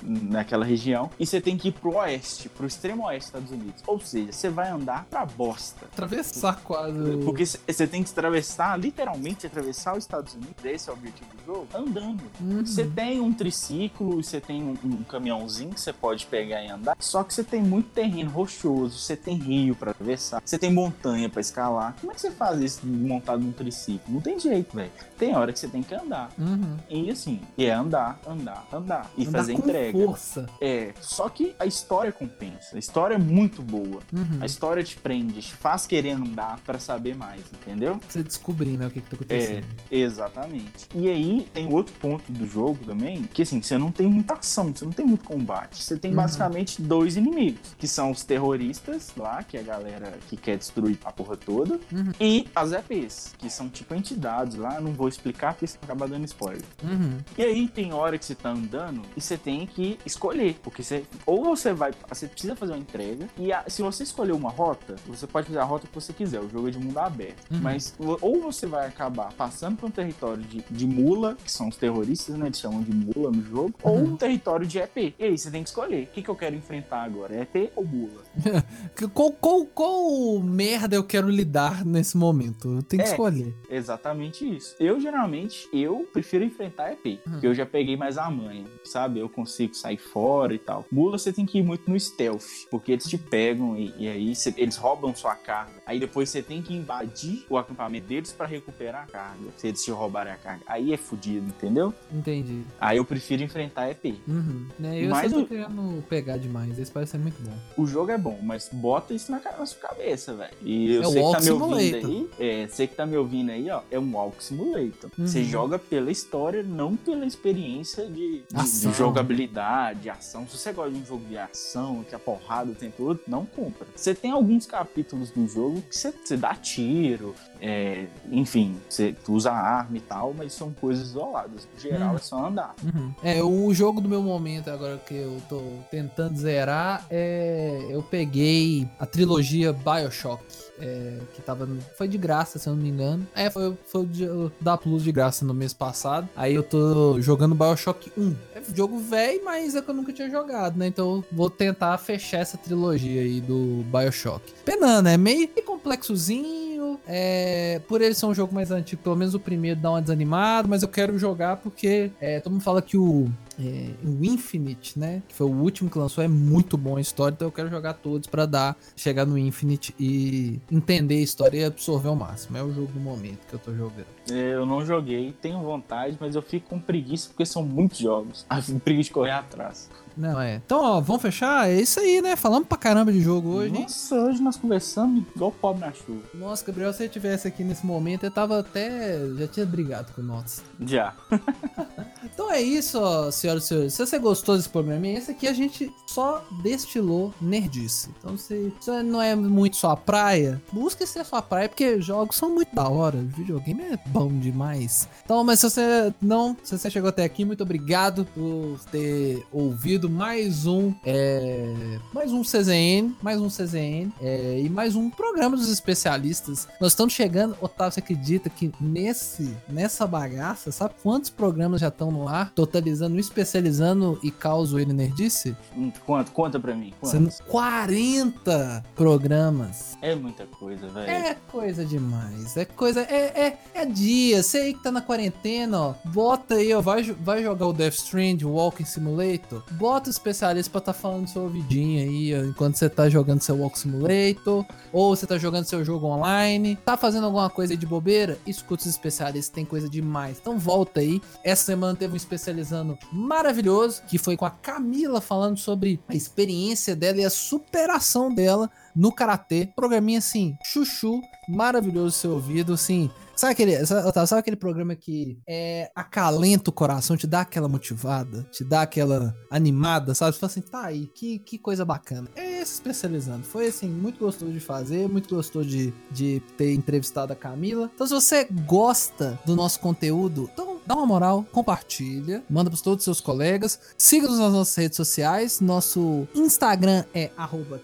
naquela região e você tem que ir pro oeste, pro extremo oeste dos Estados Unidos. Ou seja, você vai andar pra bosta. Atravessar quase. Porque você tem que atravessar, literalmente atravessar os Estados Unidos, esse é o objetivo do jogo, andando. Uhum. Você tem um triciclo, você tem um, um caminhãozinho que você pode pegar e andar, só que você tem muito terreno rochoso, você tem rio pra atravessar, você tem montanha pra escalar. Como é que você faz isso montado num triciclo? Não tem jeito, velho. Tem hora que você tem que andar. Uhum. E assim, é andar, andar, andar. E Andar fazer entrega. força. É, só que a história compensa. A história é muito boa. Uhum. A história te prende, te faz querer andar pra saber mais, entendeu? Você descobrir, né, o que que tá É, acontecendo. exatamente. E aí tem outro ponto do jogo também, que assim, você não tem muita ação, você não tem muito combate. Você tem Uhum. basicamente dois inimigos, que são os terroristas lá, que é a galera que quer destruir a porra toda, Uhum. e as EPs, que são tipo entidades lá, não vou explicar porque você acaba dando spoiler. Uhum. E aí tem hora que você tá andando e você tem que escolher, porque você ou você vai, você precisa fazer uma entrega e a- se você escolher uma rota, você pode fazer a rota que você quiser, o jogo é de mundo aberto. Uhum. Mas ou você vai acabar passando por um território de, de mula, que são os terroristas, né, eles chamam de mula no jogo, ou Uhum. um território de EP. E aí você tem que escolher, o que, que eu quero enfrentar agora, EP ou mula? [laughs] Qual, qual, qual merda eu quero lidar nesse momento? Eu tenho que É. escolher. Exatamente isso. Eu geralmente eu prefiro enfrentar EP, Uhum. porque eu já peguei mais a manha, sabe? Eu consigo sair fora e tal. Mula você tem que ir muito no stealth, porque eles te pegam e, e aí cê- eles roubam sua carga. Aí depois você tem que invadir o acampamento deles pra recuperar a carga. Se eles te roubarem a carga, aí é fudido, entendeu? Entendi. Aí eu prefiro enfrentar EP. Uhum. Né, eu Mas só tô o- querendo pegar demais. Esse parece ser muito bom. O jogo é bom, mas bota isso na, na sua cabeça, velho. E eu É sei que tá me ouvindo aí. É, você que tá me ouvindo aí, ó. É um Walk Simulator. Uhum. Você joga pela história, não pela experiência de, de- de jogabilidade, ação. Se você gosta de um jogo de ação, que a porrada o tempo todo, não compra. Você tem alguns capítulos do jogo que você, você dá tiro, é, enfim, você usa arma e tal, mas são coisas isoladas. No geral, Hum. é só andar. Uhum. É, o jogo do meu momento agora que eu tô tentando zerar é. Eu peguei a trilogia Bioshock. É, que tava. Foi de graça, se eu não me engano. É, foi, foi o da Plus de graça no mês passado. Aí eu tô jogando Bioshock 1. É jogo velho, mas é que eu nunca tinha jogado, né? Então vou tentar fechar essa trilogia aí do Bioshock. Penando, é meio complexozinho. É, por ele ser um jogo mais antigo, pelo menos o primeiro dá uma desanimada, mas eu quero jogar porque é, todo mundo fala que o, é, o Infinite, né? Que foi o último que lançou, é muito bom a história, então eu quero jogar todos pra dar, chegar no Infinite e entender a história e absorver ao máximo. É o jogo do momento que eu tô jogando. É, Eu não joguei, tenho vontade, mas eu fico com preguiça porque são muitos jogos. [laughs] Ah, preguiça de correr atrás. Não, é. Então, ó, vamos fechar? É isso aí, né? Falamos pra caramba de jogo hoje, hein? Nossa, hoje nós conversamos igual pobre na chuva. Nossa, Gabriel, se eu tivesse aqui nesse momento, eu tava até. Já tinha brigado com nós. Já. [laughs] Então é isso, senhoras e senhores. Se você gostou desse programa, esse aqui a gente só destilou nerdice. Então se isso não é muito sua praia, busque ser sua praia, porque jogos são muito da hora. Videogame é bom demais. Então, mas se você não, se você chegou até aqui, muito obrigado por ter ouvido mais um, é, mais um CZN, mais um CZN é, e mais um programa dos especialistas. Nós estamos chegando, Otávio, você acredita que nesse, nessa bagaça, sabe quantos programas já estão no já totalizando, especializando e causo ele nerdice? Hum, Quanto? Conta pra mim. Sendo Quantos? 40 programas. É muita coisa, velho. É coisa demais. É coisa. É, é, é dia. Você aí que tá na quarentena, ó. Bota aí, ó. Vai, vai jogar o Death Strand, o Walking Simulator. Bota o especialista pra tá falando no seu ouvidinho aí, ó, enquanto você tá jogando seu Walking Simulator. Ou você tá jogando seu jogo online. Tá fazendo alguma coisa aí de bobeira? Escuta os especialistas, tem coisa demais. Então volta aí. Essa semana teve um especializando maravilhoso, que foi com a Camila falando sobre a experiência dela e a superação dela no karatê. Programinha assim, chuchu, maravilhoso seu ouvido, assim. Sabe aquele, sabe, sabe aquele programa que é, acalenta o coração, te dá aquela motivada, te dá aquela animada, sabe? Você fala assim, tá aí, que, que coisa bacana. É esse especializando. Foi assim, muito gostoso de fazer, muito gostoso de, de ter entrevistado a Camila. Então, se você gosta do nosso conteúdo, então dá uma moral, compartilha, manda para todos os seus colegas, siga-nos nas nossas redes sociais. Nosso Instagram é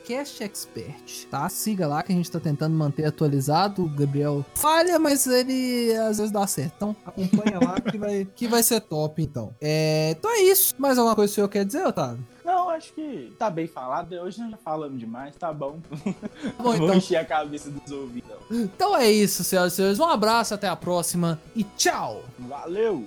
castexpert, tá? Siga lá que a gente tá tentando manter atualizado. O Gabriel falha, mas ele às vezes dá certo. Então acompanha lá que vai, que vai ser top, então. É, então é isso. Mais alguma coisa que o senhor quer dizer, Otávio? Não, acho que tá bem falado. Hoje nós já falamos demais, tá bom. Tá bom, [laughs] Vou então. encher a cabeça dos ouvidos. Então é isso, senhoras e senhores. Um abraço, até a próxima e tchau! Valeu!